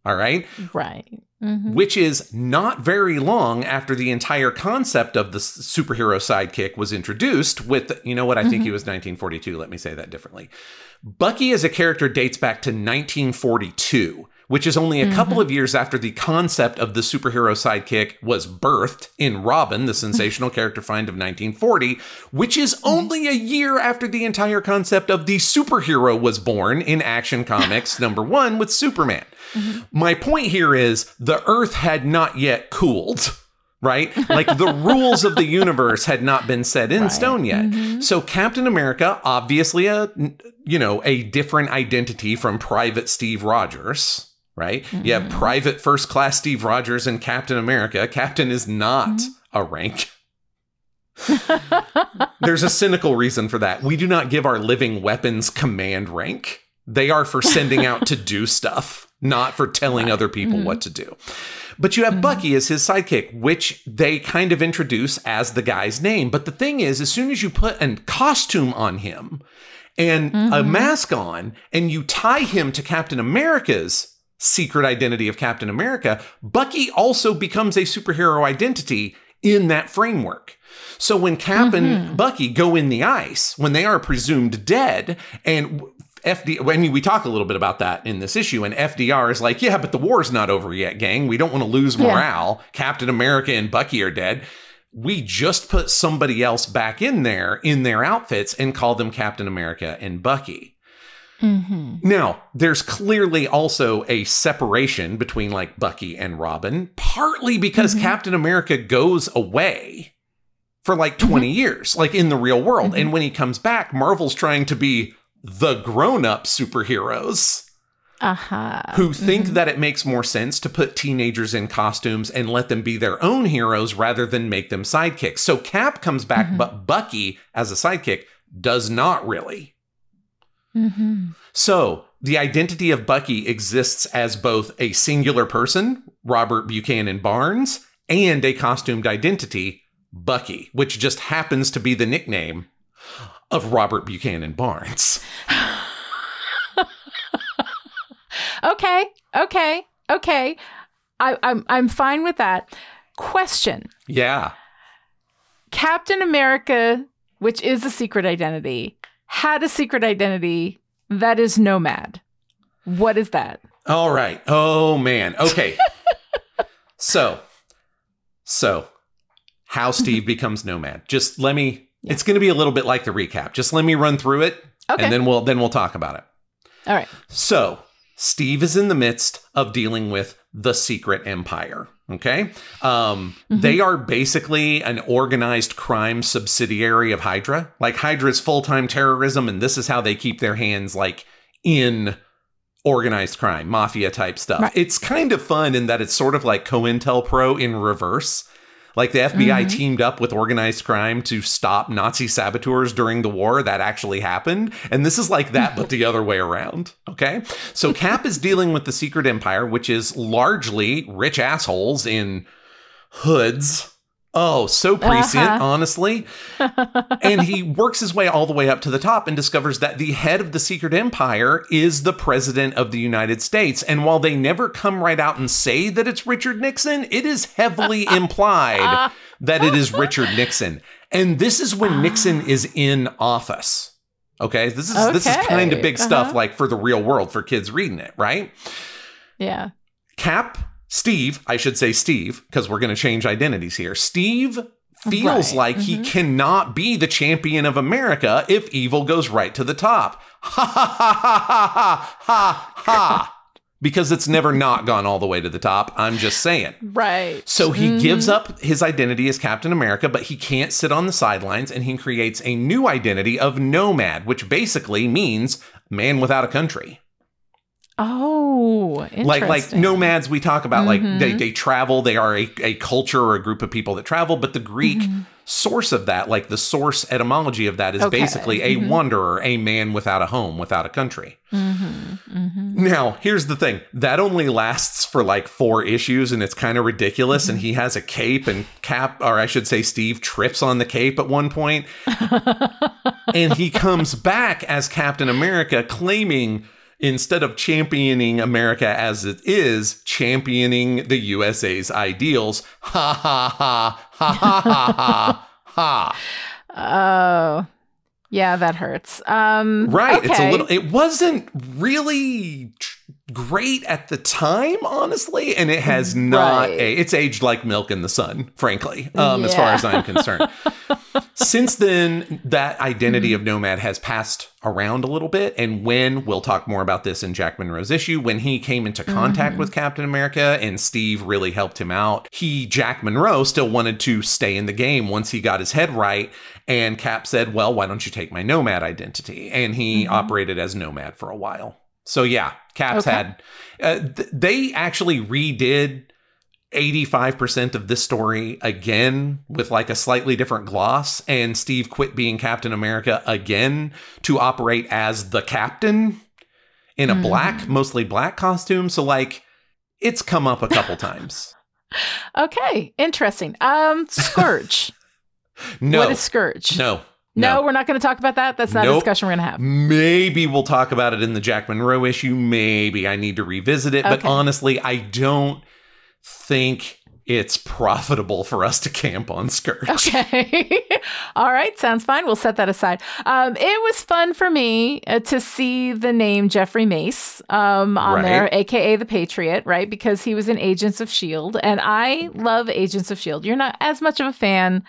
C: All right?
B: right. Mhm.
C: Which is not very long after the entire concept of the superhero sidekick was introduced with, you know what? I think he was 1942. Let me say that differently. Bucky as a character dates back to 1942. Which is only a couple mm-hmm. of years after the concept of the superhero sidekick was birthed in Robin, the mm-hmm. sensational character find of 1940, which is mm-hmm. only a year after the entire concept of the superhero was born in Action <laughs> Comics number one with Superman. My point here is the Earth had not yet cooled. Right? Like the <laughs> rules of the universe had not been set in stone yet. So Captain America, obviously a you know, a different identity from Private Steve Rogers, right? You have mm-hmm. Private First Class Steve Rogers and Captain America. Captain is not mm-hmm. a rank. <laughs> There's a cynical reason for that. We do not give our living weapons command rank. They are for sending out to do stuff, not for telling other people mm-hmm. what to do. But you have Bucky as his sidekick, which they kind of introduce as the guy's name. But the thing is, as soon as you put a costume on him and a mask on, and you tie him to Captain America's secret identity of Captain America, Bucky also becomes a superhero identity in that framework. So when Cap and mm-hmm. Bucky go in the ice, when they are presumed dead, and FD, I mean, we talk a little bit about that in this issue, and FDR is like, yeah, but the war's not over yet, gang. We don't want to lose
B: Yeah.
C: morale. Captain America and Bucky are dead. We just put somebody else back in there in their outfits and call them Captain America and Bucky.
B: Mm-hmm.
C: Now, there's clearly also a separation between like Bucky and Robin, partly because mm-hmm. Captain America goes away for like mm-hmm. 20 years, like in the real world. And mm-hmm. when he comes back, Marvel's trying to be the grown up superheroes
B: Uh-huh.
C: who think that it makes more sense to put teenagers in costumes and let them be their own heroes rather than make them sidekicks. So Cap comes back, but Bucky, as a sidekick, does not really.
B: Mm-hmm.
C: So the identity of Bucky exists as both a singular person, Robert Buchanan Barnes, and a costumed identity, Bucky, which just happens to be the nickname of Robert Buchanan Barnes. <laughs>
B: Okay. Okay. Okay. I, I'm I'm fine with that. Question.
C: Yeah.
B: Captain America, which is a secret identity, had a secret identity that is nomad. What is that?
C: All right. Oh man. Okay. <laughs> so, so how Steve becomes nomad. Just let me. It's going to be a little bit like the recap. Just let me run through it,
B: Okay.
C: and then we'll then we'll talk about it.
B: All right.
C: So, Steve is in the midst of dealing with the Secret Empire. Okay. Um, They are basically an organized crime subsidiary of Hydra. Like, Hydra is full time terrorism, and this is how they keep their hands, like, in organized crime, mafia type stuff.
B: Right.
C: It's kind of fun in that it's sort of like COINTELPRO in reverse. Like the FBI mm-hmm. teamed up with organized crime to stop Nazi saboteurs during the war. That actually happened. And this is like that, but the other way around. Okay. So Cap is dealing with the Secret Empire, which is largely rich assholes in hoods. Oh, so prescient,
B: Uh-huh.
C: honestly. and he <laughs> works his way all the way up to the top and discovers that the head of the secret empire is the president of the United States. And while they never come right out and say that it's Richard Nixon, it is heavily <laughs> implied that it is Richard Nixon. And this is when Nixon <gasps> is in office. Okay, this is this is kind of big stuff
B: uh-huh.
C: like for the real world for kids reading it, right?
B: Yeah.
C: Cap, Steve, I should say Steve, because we're going to change identities here. Steve feels
B: Right,
C: like he mm-hmm. cannot be the champion of America if evil goes right to the top. <laughs> Ha ha ha ha ha ha ha. Because it's never not gone all the way to the top. I'm just saying.
B: Right.
C: So he mm-hmm. gives up his identity as Captain America, but he can't sit on the sidelines and he creates a new identity of nomad, which basically means man without a country
B: Oh, interesting.
C: like like nomads we talk about like they, mm-hmm. they travel they are a, a culture or a group of people that travel but the greek mm-hmm. source of that like the source etymology of that is
B: Okay.
C: basically a mm-hmm. wanderer a man without a home without a country.
B: Mm-hmm.
C: now here's the thing. That only lasts for like four issues and it's kind of ridiculous and he has a cape and cap or i should say steve trips on the cape at one point. <laughs> And he comes back as Captain America, claiming instead of championing America as it is, championing the USA's ideals. Ha ha ha ha ha ha ha ha.
B: Oh. Yeah, that hurts. Um
C: Right. It's a little. It wasn't really great at the time, honestly, and it has not.
B: Right.
C: A, it's aged like milk in the sun, frankly, um, as far as I'm concerned. <laughs> Since then, that identity
B: Mm-hmm.
C: of Nomad has passed around a little bit. And when we'll talk more about this in Jack Monroe's issue, when he came into contact
B: Mhm.
C: with Captain America and Steve really helped him out, he, Jack Monroe, still wanted to stay in the game once he got his head right. And Cap said, Well, why don't you take my Nomad identity? And he
B: Mhm.
C: operated as Nomad for a while. So, yeah, Cap's
B: Okay.
C: had. Uh, th- they actually redid 85% of this story again with like a slightly different gloss and Steve quit being Captain America again to operate as the captain in a
B: Mhm.
C: black mostly black costume so like it's come up a couple times. <laughs>
B: Okay, interesting. Um, Scourge. <laughs>
C: No.
B: What is Scourge?
C: no.
B: No, we're not going to talk about that. That's not a discussion we're going to have.
C: Maybe we'll talk about it in the Jack Monroe issue. Maybe I need to revisit it. But honestly, I don't think it's profitable for us to camp on Scourge.
B: Okay. <laughs> All right. Sounds fine. We'll set that aside. Um, it was fun for me uh, to see the name Jeffrey Mace um, on
C: Right.
B: there, AKA the Patriot, right? Because he was in Agents of S.H.I.E.L.D. And I love Agents of S.H.I.E.L.D. You're not as much of a fan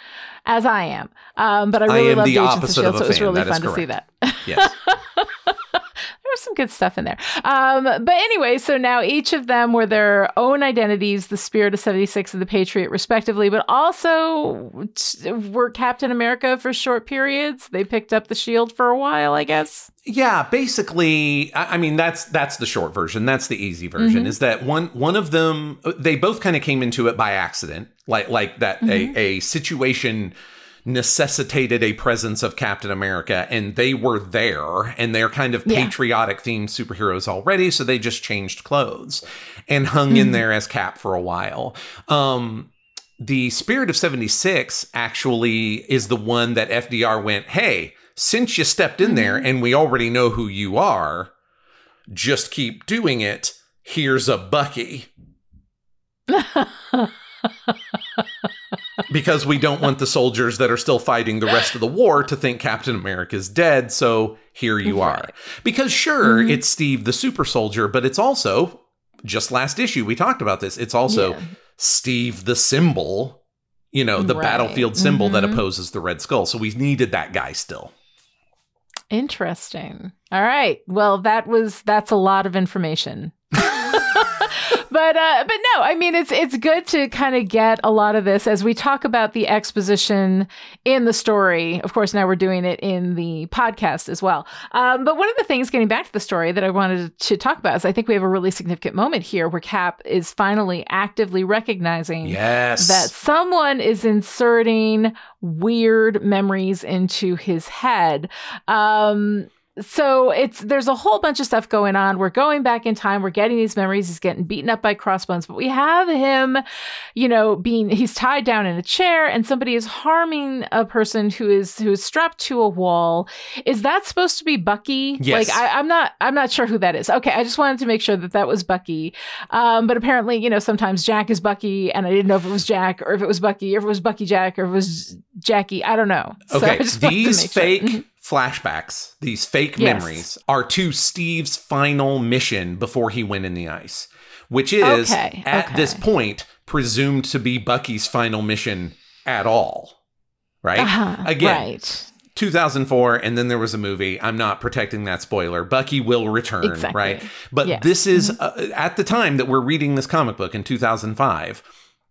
B: as I am. Um, but I really
C: the
B: Agents of S.H.I.E.L.D.,
C: of
B: so it was
C: fan.
B: really
C: That
B: fun to see that.
C: Yes. <laughs>
B: there was some good stuff in there. Um, but anyway, so now each of them were their own identities, the Spirit of 76 and the Patriot, respectively, but also were Captain America for short periods. They picked up the shield for a while, I guess.
C: Yeah, basically, I I mean that's that's the short version. That's the easy version.
B: Mhm.
C: Is that one one of them? They both kind of came into it by accident, like like that
B: Mhm.
C: a a situation necessitated a presence of Captain America, and they were there, and they're kind of patriotic themed superheroes already, so they just changed clothes and hung in
B: Mhm.
C: there as Cap for a while. Um, the Spirit of 76 actually is the one that FDR went, hey, since you stepped in there and we already know who you are, just keep doing it. Here's a Bucky. <laughs> because we don't want the soldiers that are still fighting the rest of the war to think Captain America's dead. So here you are.
B: Right.
C: Because sure,
B: Mhm.
C: it's Steve the super soldier, but it's also just last issue we talked about this. It's also
B: Yeah.
C: Steve the symbol, you know, the
B: Right.
C: battlefield symbol that
B: Mhm.
C: opposes the Red Skull. So we needed that guy still.
B: Interesting. All right. Well, that was that's a lot of information. <laughs> but uh but no, I mean it's it's good to kind of get a lot of this as we talk about the exposition in the story. Of course, now we're doing it in the podcast as well. Um, but one of the things getting back to the story that I wanted to talk about is I think we have a really significant moment here where Cap is finally actively recognizing
C: Yes.
B: that someone is inserting weird memories into his head. Um, so it's there's a whole bunch of stuff going on. We're going back in time. We're getting these memories. He's getting beaten up by crossbones, but we have him, you know, being he's tied down in a chair, and somebody is harming a person who is who is strapped to a wall. Is that supposed to be Bucky?
C: Yes.
B: Like I, I'm not I'm not sure who that is. Okay, I just wanted to make sure that that was Bucky. Um, but apparently, you know, sometimes Jack is Bucky, and I didn't know if it was Jack or if it was Bucky, or if it was Bucky Jack, or if it was Jackie. I don't know. So I
C: Okay,
B: to
C: these fake.
B: sure.
C: Flashbacks, these fake
B: Yes.
C: memories, are to Steve's final mission before he went in the ice, which is
B: Okay,
C: at
B: okay.
C: this point presumed to be Bucky's final mission at all. Right?
B: Uh-huh,
C: Again,
B: right.
C: 2004, and then there was a movie. I'm not protecting that spoiler. Bucky will return,
B: Exactly.
C: right? But
B: Yes.
C: this is uh, at the time that we're reading this comic book in 2005.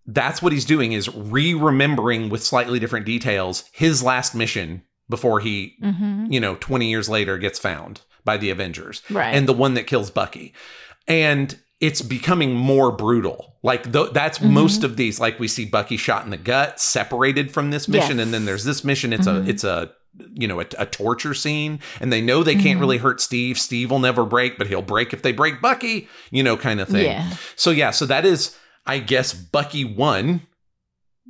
C: That's what he's doing is re-remembering with slightly different details his last mission before he,
B: hmm
C: you know, 20 years later gets found by the Avengers
B: Right.
C: and the one that kills Bucky. And it's becoming more brutal. Like th- that's
B: Mhm.
C: most of these. Like we see Bucky shot in the gut, separated from this mission,
B: Yes.
C: and then there's this mission. It's
B: Mhm.
C: a it's a you know a, a torture scene, and they know they can't
B: Mhm.
C: really hurt Steve. Steve will never break, but he'll break if they break Bucky. You know, kind of thing.
B: Yeah.
C: So yeah, so that is I guess Bucky one,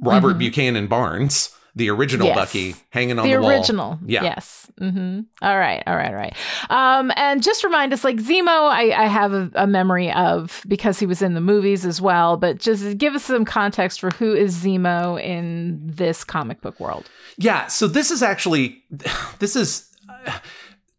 C: Robert
B: Mhm.
C: Buchanan Barnes, the original
B: Yes.
C: Bucky, hanging on
B: the
C: the, wall.
B: original.
C: Yeah.
B: Yes. hmm All right. All right. All right. Um, and just remind us, like Zemo, I, I have a, a memory of because he was in the movies as well. But just give us some context for who is Zemo in this comic book world.
C: Yeah, so this is actually <sighs> this is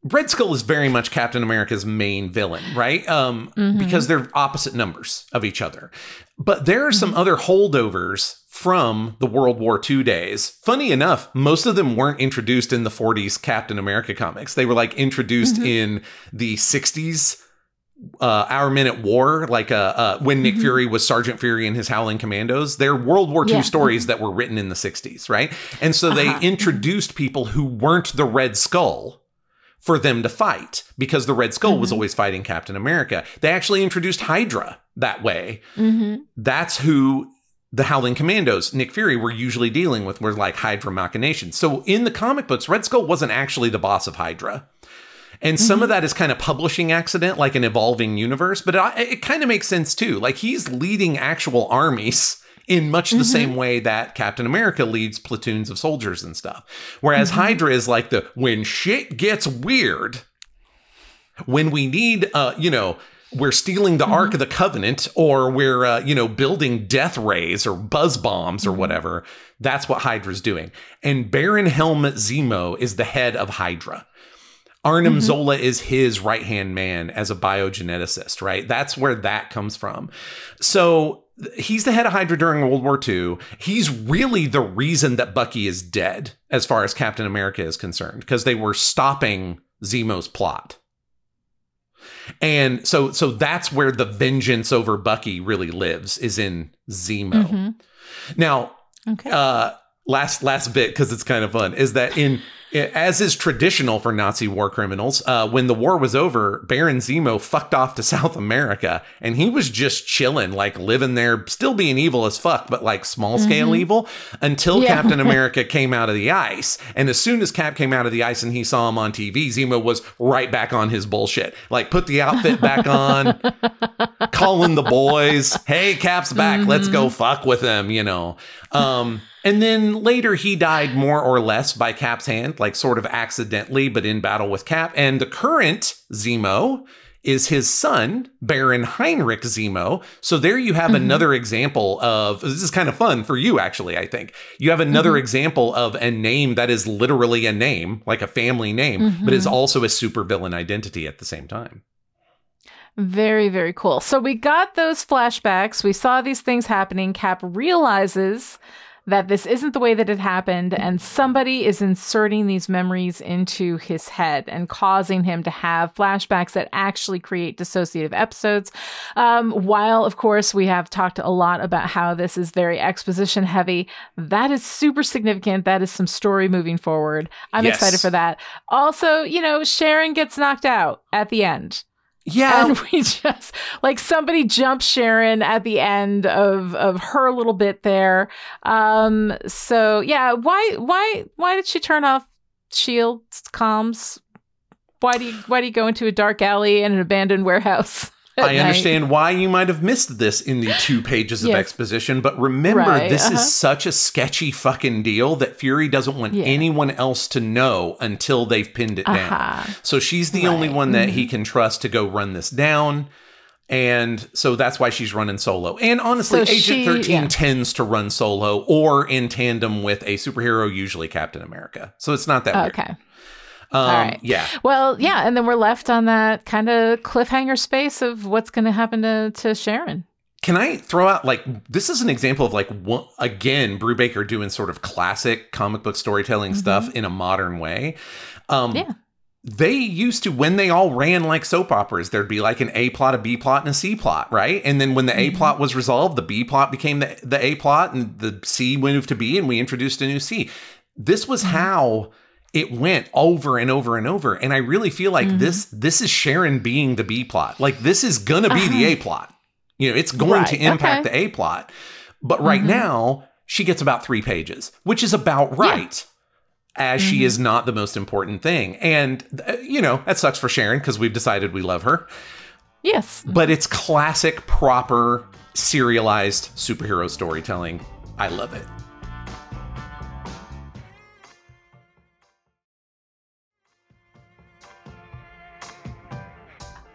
C: Red Skull is very much Captain America's main villain, right? Um,
B: Mhm.
C: Because they're opposite numbers of each other. But there are some other holdovers from the World War II days. Funny enough, most of them weren't introduced in the 40s Captain America comics. They were like introduced
B: Mhm.
C: in the 60s uh, Our Men at War, like uh, uh, when Nick
B: Mhm.
C: Fury was Sergeant Fury and his Howling Commandos. They're World War II
B: Yeah.
C: stories that were written in the 60s, right? And so they
B: Uh-huh.
C: introduced people who weren't the Red Skull for them to fight because the Red Skull was
B: Mhm.
C: always fighting Captain America. They actually introduced Hydra that way.
B: hmm
C: That's who the Howling Commandos, Nick Fury, were usually dealing with, were like Hydra machinations. So in the comic books, Red Skull wasn't actually the boss of Hydra. And some of that is kind of publishing accident, like an evolving universe, but it, it kind of makes sense too. Like he's leading actual armies in much the
B: Mhm.
C: same way that Captain America leads platoons of soldiers and stuff. Whereas
B: Mhm.
C: Hydra is like the when shit gets weird, when we need, uh, you know, we're stealing the Ark of the Covenant or we're, uh, you know, building death rays or buzz bombs or whatever. That's what Hydra's doing. And Baron Helmut Zemo is the head of Hydra. Arnim
B: Mhm.
C: Zola is his right hand man as a biogeneticist, right? That's where that comes from. So he's the head of Hydra during World War II. He's really the reason that Bucky is dead, as far as Captain America is concerned, because they were stopping Zemo's plot. And so so that's where the vengeance over Bucky really lives, is in Zemo.
B: hmm
C: Now,
B: Okay.
C: uh last last bit because it's kind of fun is that in as is traditional for Nazi war criminals, uh, when the war was over, Baron Zemo fucked off to <laughs> South America and he was just chilling, like living there, still being evil as fuck, but like small scale
B: Mhm.
C: evil until
B: Yeah.
C: Captain <laughs> America came out of the ice. And as soon as Cap came out of the ice and he saw him on TV, Zemo was right back on his bullshit. Like, put the outfit back on, calling the boys, hey, Cap's back, let's go fuck with him, you know. Um, and then later he died more or less by Cap's hand, like sort of accidentally, but in battle with Cap. And the current Zemo is his son, Baron Heinrich Zemo. So there you have
B: Mhm.
C: another example of this is kind of fun for you, actually, I think. You have another
B: Mhm.
C: example of a name that is literally a name, like a family name, but is
B: Mhm.
C: also a supervillain identity at the same time.
B: Very, very cool. So we got those flashbacks. We saw these things happening. Cap realizes that this isn't the way that it happened, and somebody is inserting these memories into his head and causing him to have flashbacks that actually create dissociative episodes. Um, while, of course, we have talked a lot about how this is very exposition heavy, that is super significant. That is some story moving forward. I'm
C: Yes.
B: excited for that. Also, you know, Sharon gets knocked out at the end.
C: Yeah.
B: And <laughs> we just like somebody jumps Sharon at the end of of her little bit there. Um so yeah, why why why did she turn off Shield's comms? Why do you why do you go into a dark alley and an abandoned warehouse?
C: I
B: night?
C: understand why you might have missed this in the two pages of
B: Yes.
C: exposition, but remember,
B: Right,
C: this
B: uh-huh.
C: is such a sketchy fucking deal that Fury doesn't want
B: Yeah.
C: anyone else to know until they've pinned it down. So she's the only one that
B: mhm.
C: he can trust to go run this down. And so that's why she's running solo. And honestly,
B: So
C: Agent
B: she-
C: 13
B: yeah.
C: tends to run solo or in tandem with a superhero, usually Captain America. So it's not that weird. Um,
B: All right.
C: Yeah.
B: Well, yeah, and then we're left on that kind of cliffhanger space of what's going to happen to to Sharon.
C: Can I throw out like this is an example of like one, again Brubaker doing sort of classic comic book storytelling
B: Mhm.
C: stuff in a modern way. Um,
B: Yeah.
C: They used to when they all ran like soap operas, there'd be like an A plot, a B plot, and a C plot, right? And then when the A
B: Mhm.
C: plot was resolved, the B plot became the, the A plot, and the C moved to B, and we introduced a new C. This was
B: Mhm.
C: how it went over and over and over. And I really feel like
B: Mhm.
C: this this is Sharon being the B plot. Like this is gonna be the
B: Uh-huh.
C: A plot. You know, it's going to impact
B: okay.
C: the A plot. But right
B: Mhm.
C: now, she gets about three pages, which is about right. As she
B: Mhm.
C: is not the most important thing. And, uh, you know, that sucks for Sharon because we've decided we love her.
B: Yes.
C: But it's classic, proper, serialized superhero storytelling. I love it.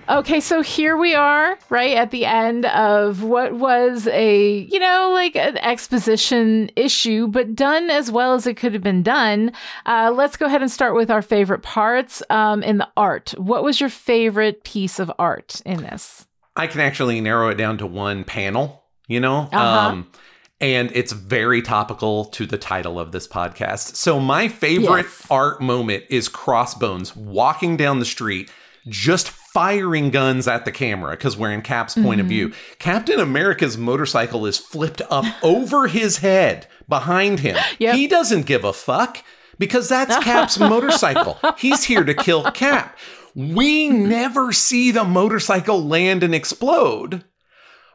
B: Okay, so here we are, right at the end of what was a, you know, like an exposition issue, but done as well as it could have been done. Uh, let's go ahead and start with our favorite parts um, in the art. What was your favorite piece of art in this?
C: I can actually narrow it down to one panel, you know?
B: Uh-huh.
C: Um, and it's very topical to the title of this podcast. So, my favorite
B: Yes.
C: art moment is Crossbones walking down the street, just firing guns at the camera because we're in Cap's point of
B: Mm-hmm.
C: view. Captain America's motorcycle is flipped up <laughs> over his head behind him.
B: Yep.
C: He doesn't give a fuck because that's Cap's <laughs> motorcycle. He's here to kill Cap. We never see the motorcycle land and explode.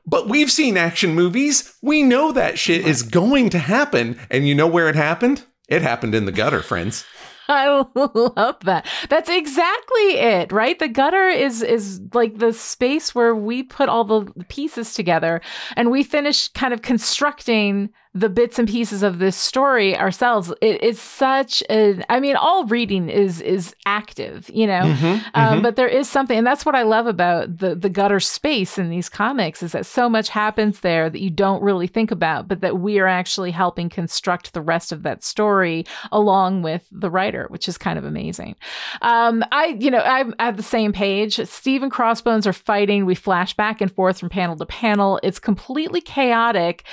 C: But we've seen action movies. We know that shit is going to happen. And you know where it happened? It happened in the gutter, friends. <laughs>
B: I love that. That's exactly it, right? The gutter is is like the space where we put all the pieces together and we finish kind of constructing the bits and pieces of this story ourselves. It is such an I mean, all reading is is active, you know.
C: Mm-hmm,
B: Um, but there is something, and that's what I love about the the gutter space in these comics is that so much happens there that you don't really think about, but that we are actually helping construct the rest of that story along with the writer, which is kind of amazing. Um, I, you know, I'm at the same page. Steve and Crossbones are fighting. We flash back and forth from panel to panel. It's completely chaotic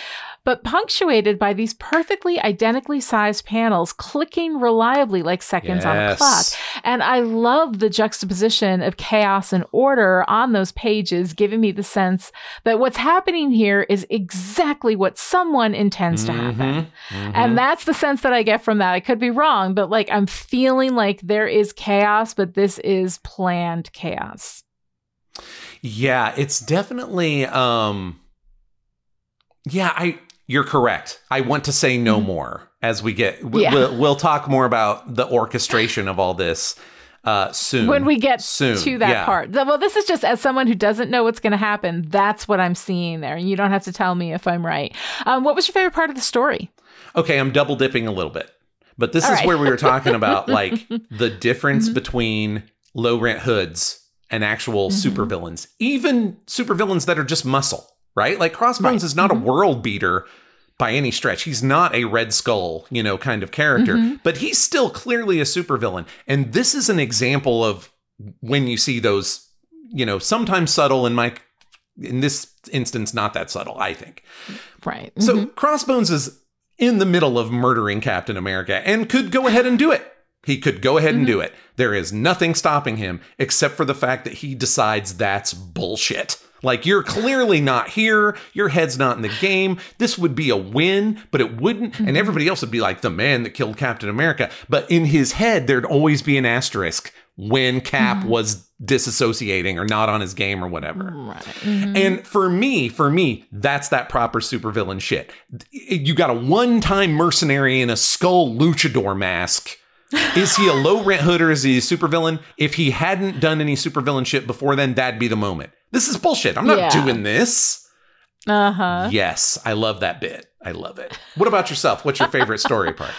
B: but punctuated by these perfectly identically sized panels clicking reliably like seconds on a clock. And I love the juxtaposition of chaos and order on those pages, giving me the sense that what's happening here is exactly what someone intends to happen.
C: Mhm,
B: And that's the sense that I get from that. I could be wrong, but like I'm feeling like there is chaos, but this is planned chaos.
C: Yeah, it's definitely um Yeah, I you're correct. I want to say no more as we get we,
B: Yeah.
C: we'll, we'll talk more about the orchestration of all this uh soon.
B: when we get
C: soon.
B: to that
C: yeah.
B: part. Well, this is just as someone who doesn't know what's going to happen. That's what I'm seeing there, and you don't have to tell me if I'm right. Um, what was your favorite part of the story?
C: Okay, I'm double dipping a little bit. But this
B: All
C: is
B: right.
C: where we were talking about <laughs> like the difference
B: Mm-hmm.
C: between low rent hoods and actual
B: Mhm.
C: supervillains. Even supervillains that are just muscle, right? Like Crossbones
B: Right.
C: is not
B: Mhm.
C: a world beater by any stretch. He's not a Red Skull, you know, kind of character,
B: Mhm.
C: but he's still clearly a supervillain. And this is an example of when you see those, you know, sometimes subtle in my in this instance not that subtle, I think.
B: Right.
C: So
B: Mhm.
C: Crossbones is in the middle of murdering Captain America and could go ahead and do it. He could go ahead and do it. There is nothing stopping him except for the fact that he decides that's bullshit. Like, you're clearly not here. Your head's not in the game. This would be a win, but it wouldn't. And everybody else would be like the man that killed Captain America. But in his head, there'd always be an asterisk when Cap was disassociating or not on his game or whatever.
B: right. Mhm.
C: And for me, for me, that's that proper supervillain shit. You got a one-time mercenary in a skull luchador mask. Is he a low rent hood or is he a supervillain? If he hadn't done any supervillain shit before then, that'd be the moment. This is bullshit. I'm not
B: Yeah.
C: doing this.
B: Uh huh.
C: Yes, I love that bit. I love it. What about yourself? What's your favorite story part?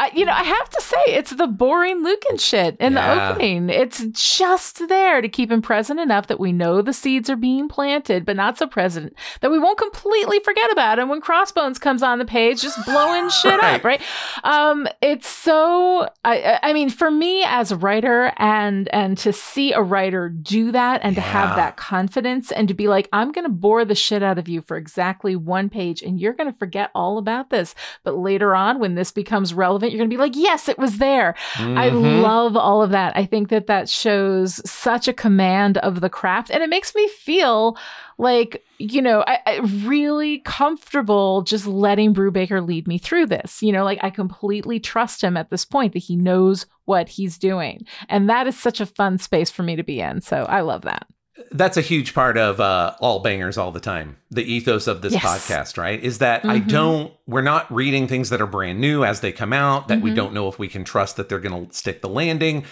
B: I, you know, I have to say, it's the boring Lukin shit in
C: Yeah.
B: the opening. It's just there to keep him present enough that we know the seeds are being planted, but not so present that we won't completely forget about him when Crossbones comes on the page, just blowing <laughs> shit up, right? Um, it's so. I, I- I mean, for me as a writer, and and to see a writer do that, and to have that confidence, and to be like, I'm going to bore the shit out of you for exactly one page, and you're going to forget all about this. But later on, when this becomes relevant, you're going to be like, yes, it was there. I
C: Mhm.
B: love all of that. I think that that shows such a command of the craft, and it makes me feel like you know, I, I really comfortable just letting Brubaker lead me through this. You know, like I completely trust him at this point that he knows what he's doing, and that is such a fun space for me to be in. So I love that.
C: That's a huge part of uh, all bangers all the time the ethos of this
B: Yes.
C: podcast right is that i
B: Mhm.
C: don't we're not reading things that are brand new as they come out that we
B: Mhm.
C: don't know if we can trust that they're going to stick the landing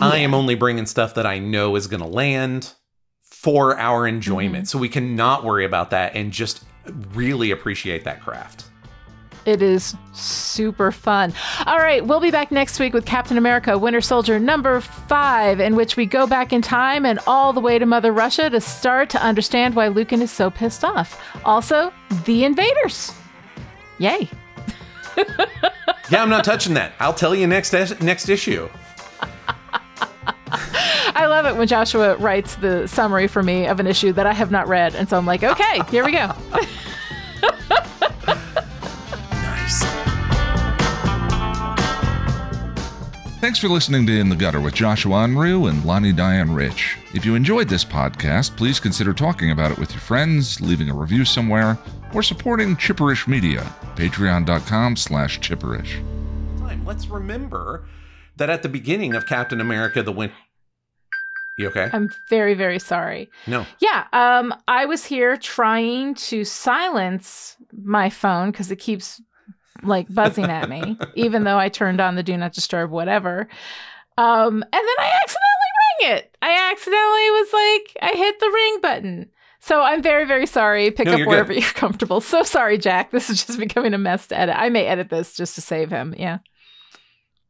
C: i am only bringing stuff that i know is going to land for our enjoyment
B: Mm-hmm.
C: so we cannot worry about that and just really appreciate that craft
B: It is super fun. All right, we'll be back next week with Captain America Winter Soldier number five, in which we go back in time and all the way to Mother Russia to start to understand why Lukin is so pissed off. Also, the invaders. Yay. <laughs>
C: yeah, I'm not touching that. I'll tell you next next issue. <laughs>
B: I love it when Joshua writes the summary for me of an issue that I have not read. And so I'm like, okay, here we go. <laughs>
A: Thanks for listening to In the Gutter with Joshua Unruh and Lani Diane Rich. If you enjoyed this podcast, please consider talking about it with your friends, leaving a review somewhere, or supporting Chipperish Media, patreon.com slash chipperish.
C: Let's remember that at the beginning of Captain America the Winter you okay?
B: I'm very, very sorry.
C: No.
B: Yeah. Um, I was here trying to silence my phone because it keeps like buzzing at me, <laughs> even though I turned on the do not disturb, whatever. Um, and then I accidentally rang it. I accidentally was like, I hit the ring button. So I'm very, very sorry. Pick no, up wherever good. you're comfortable. So sorry, Jack. This is just becoming a mess to edit. I may edit this just to save him. Yeah.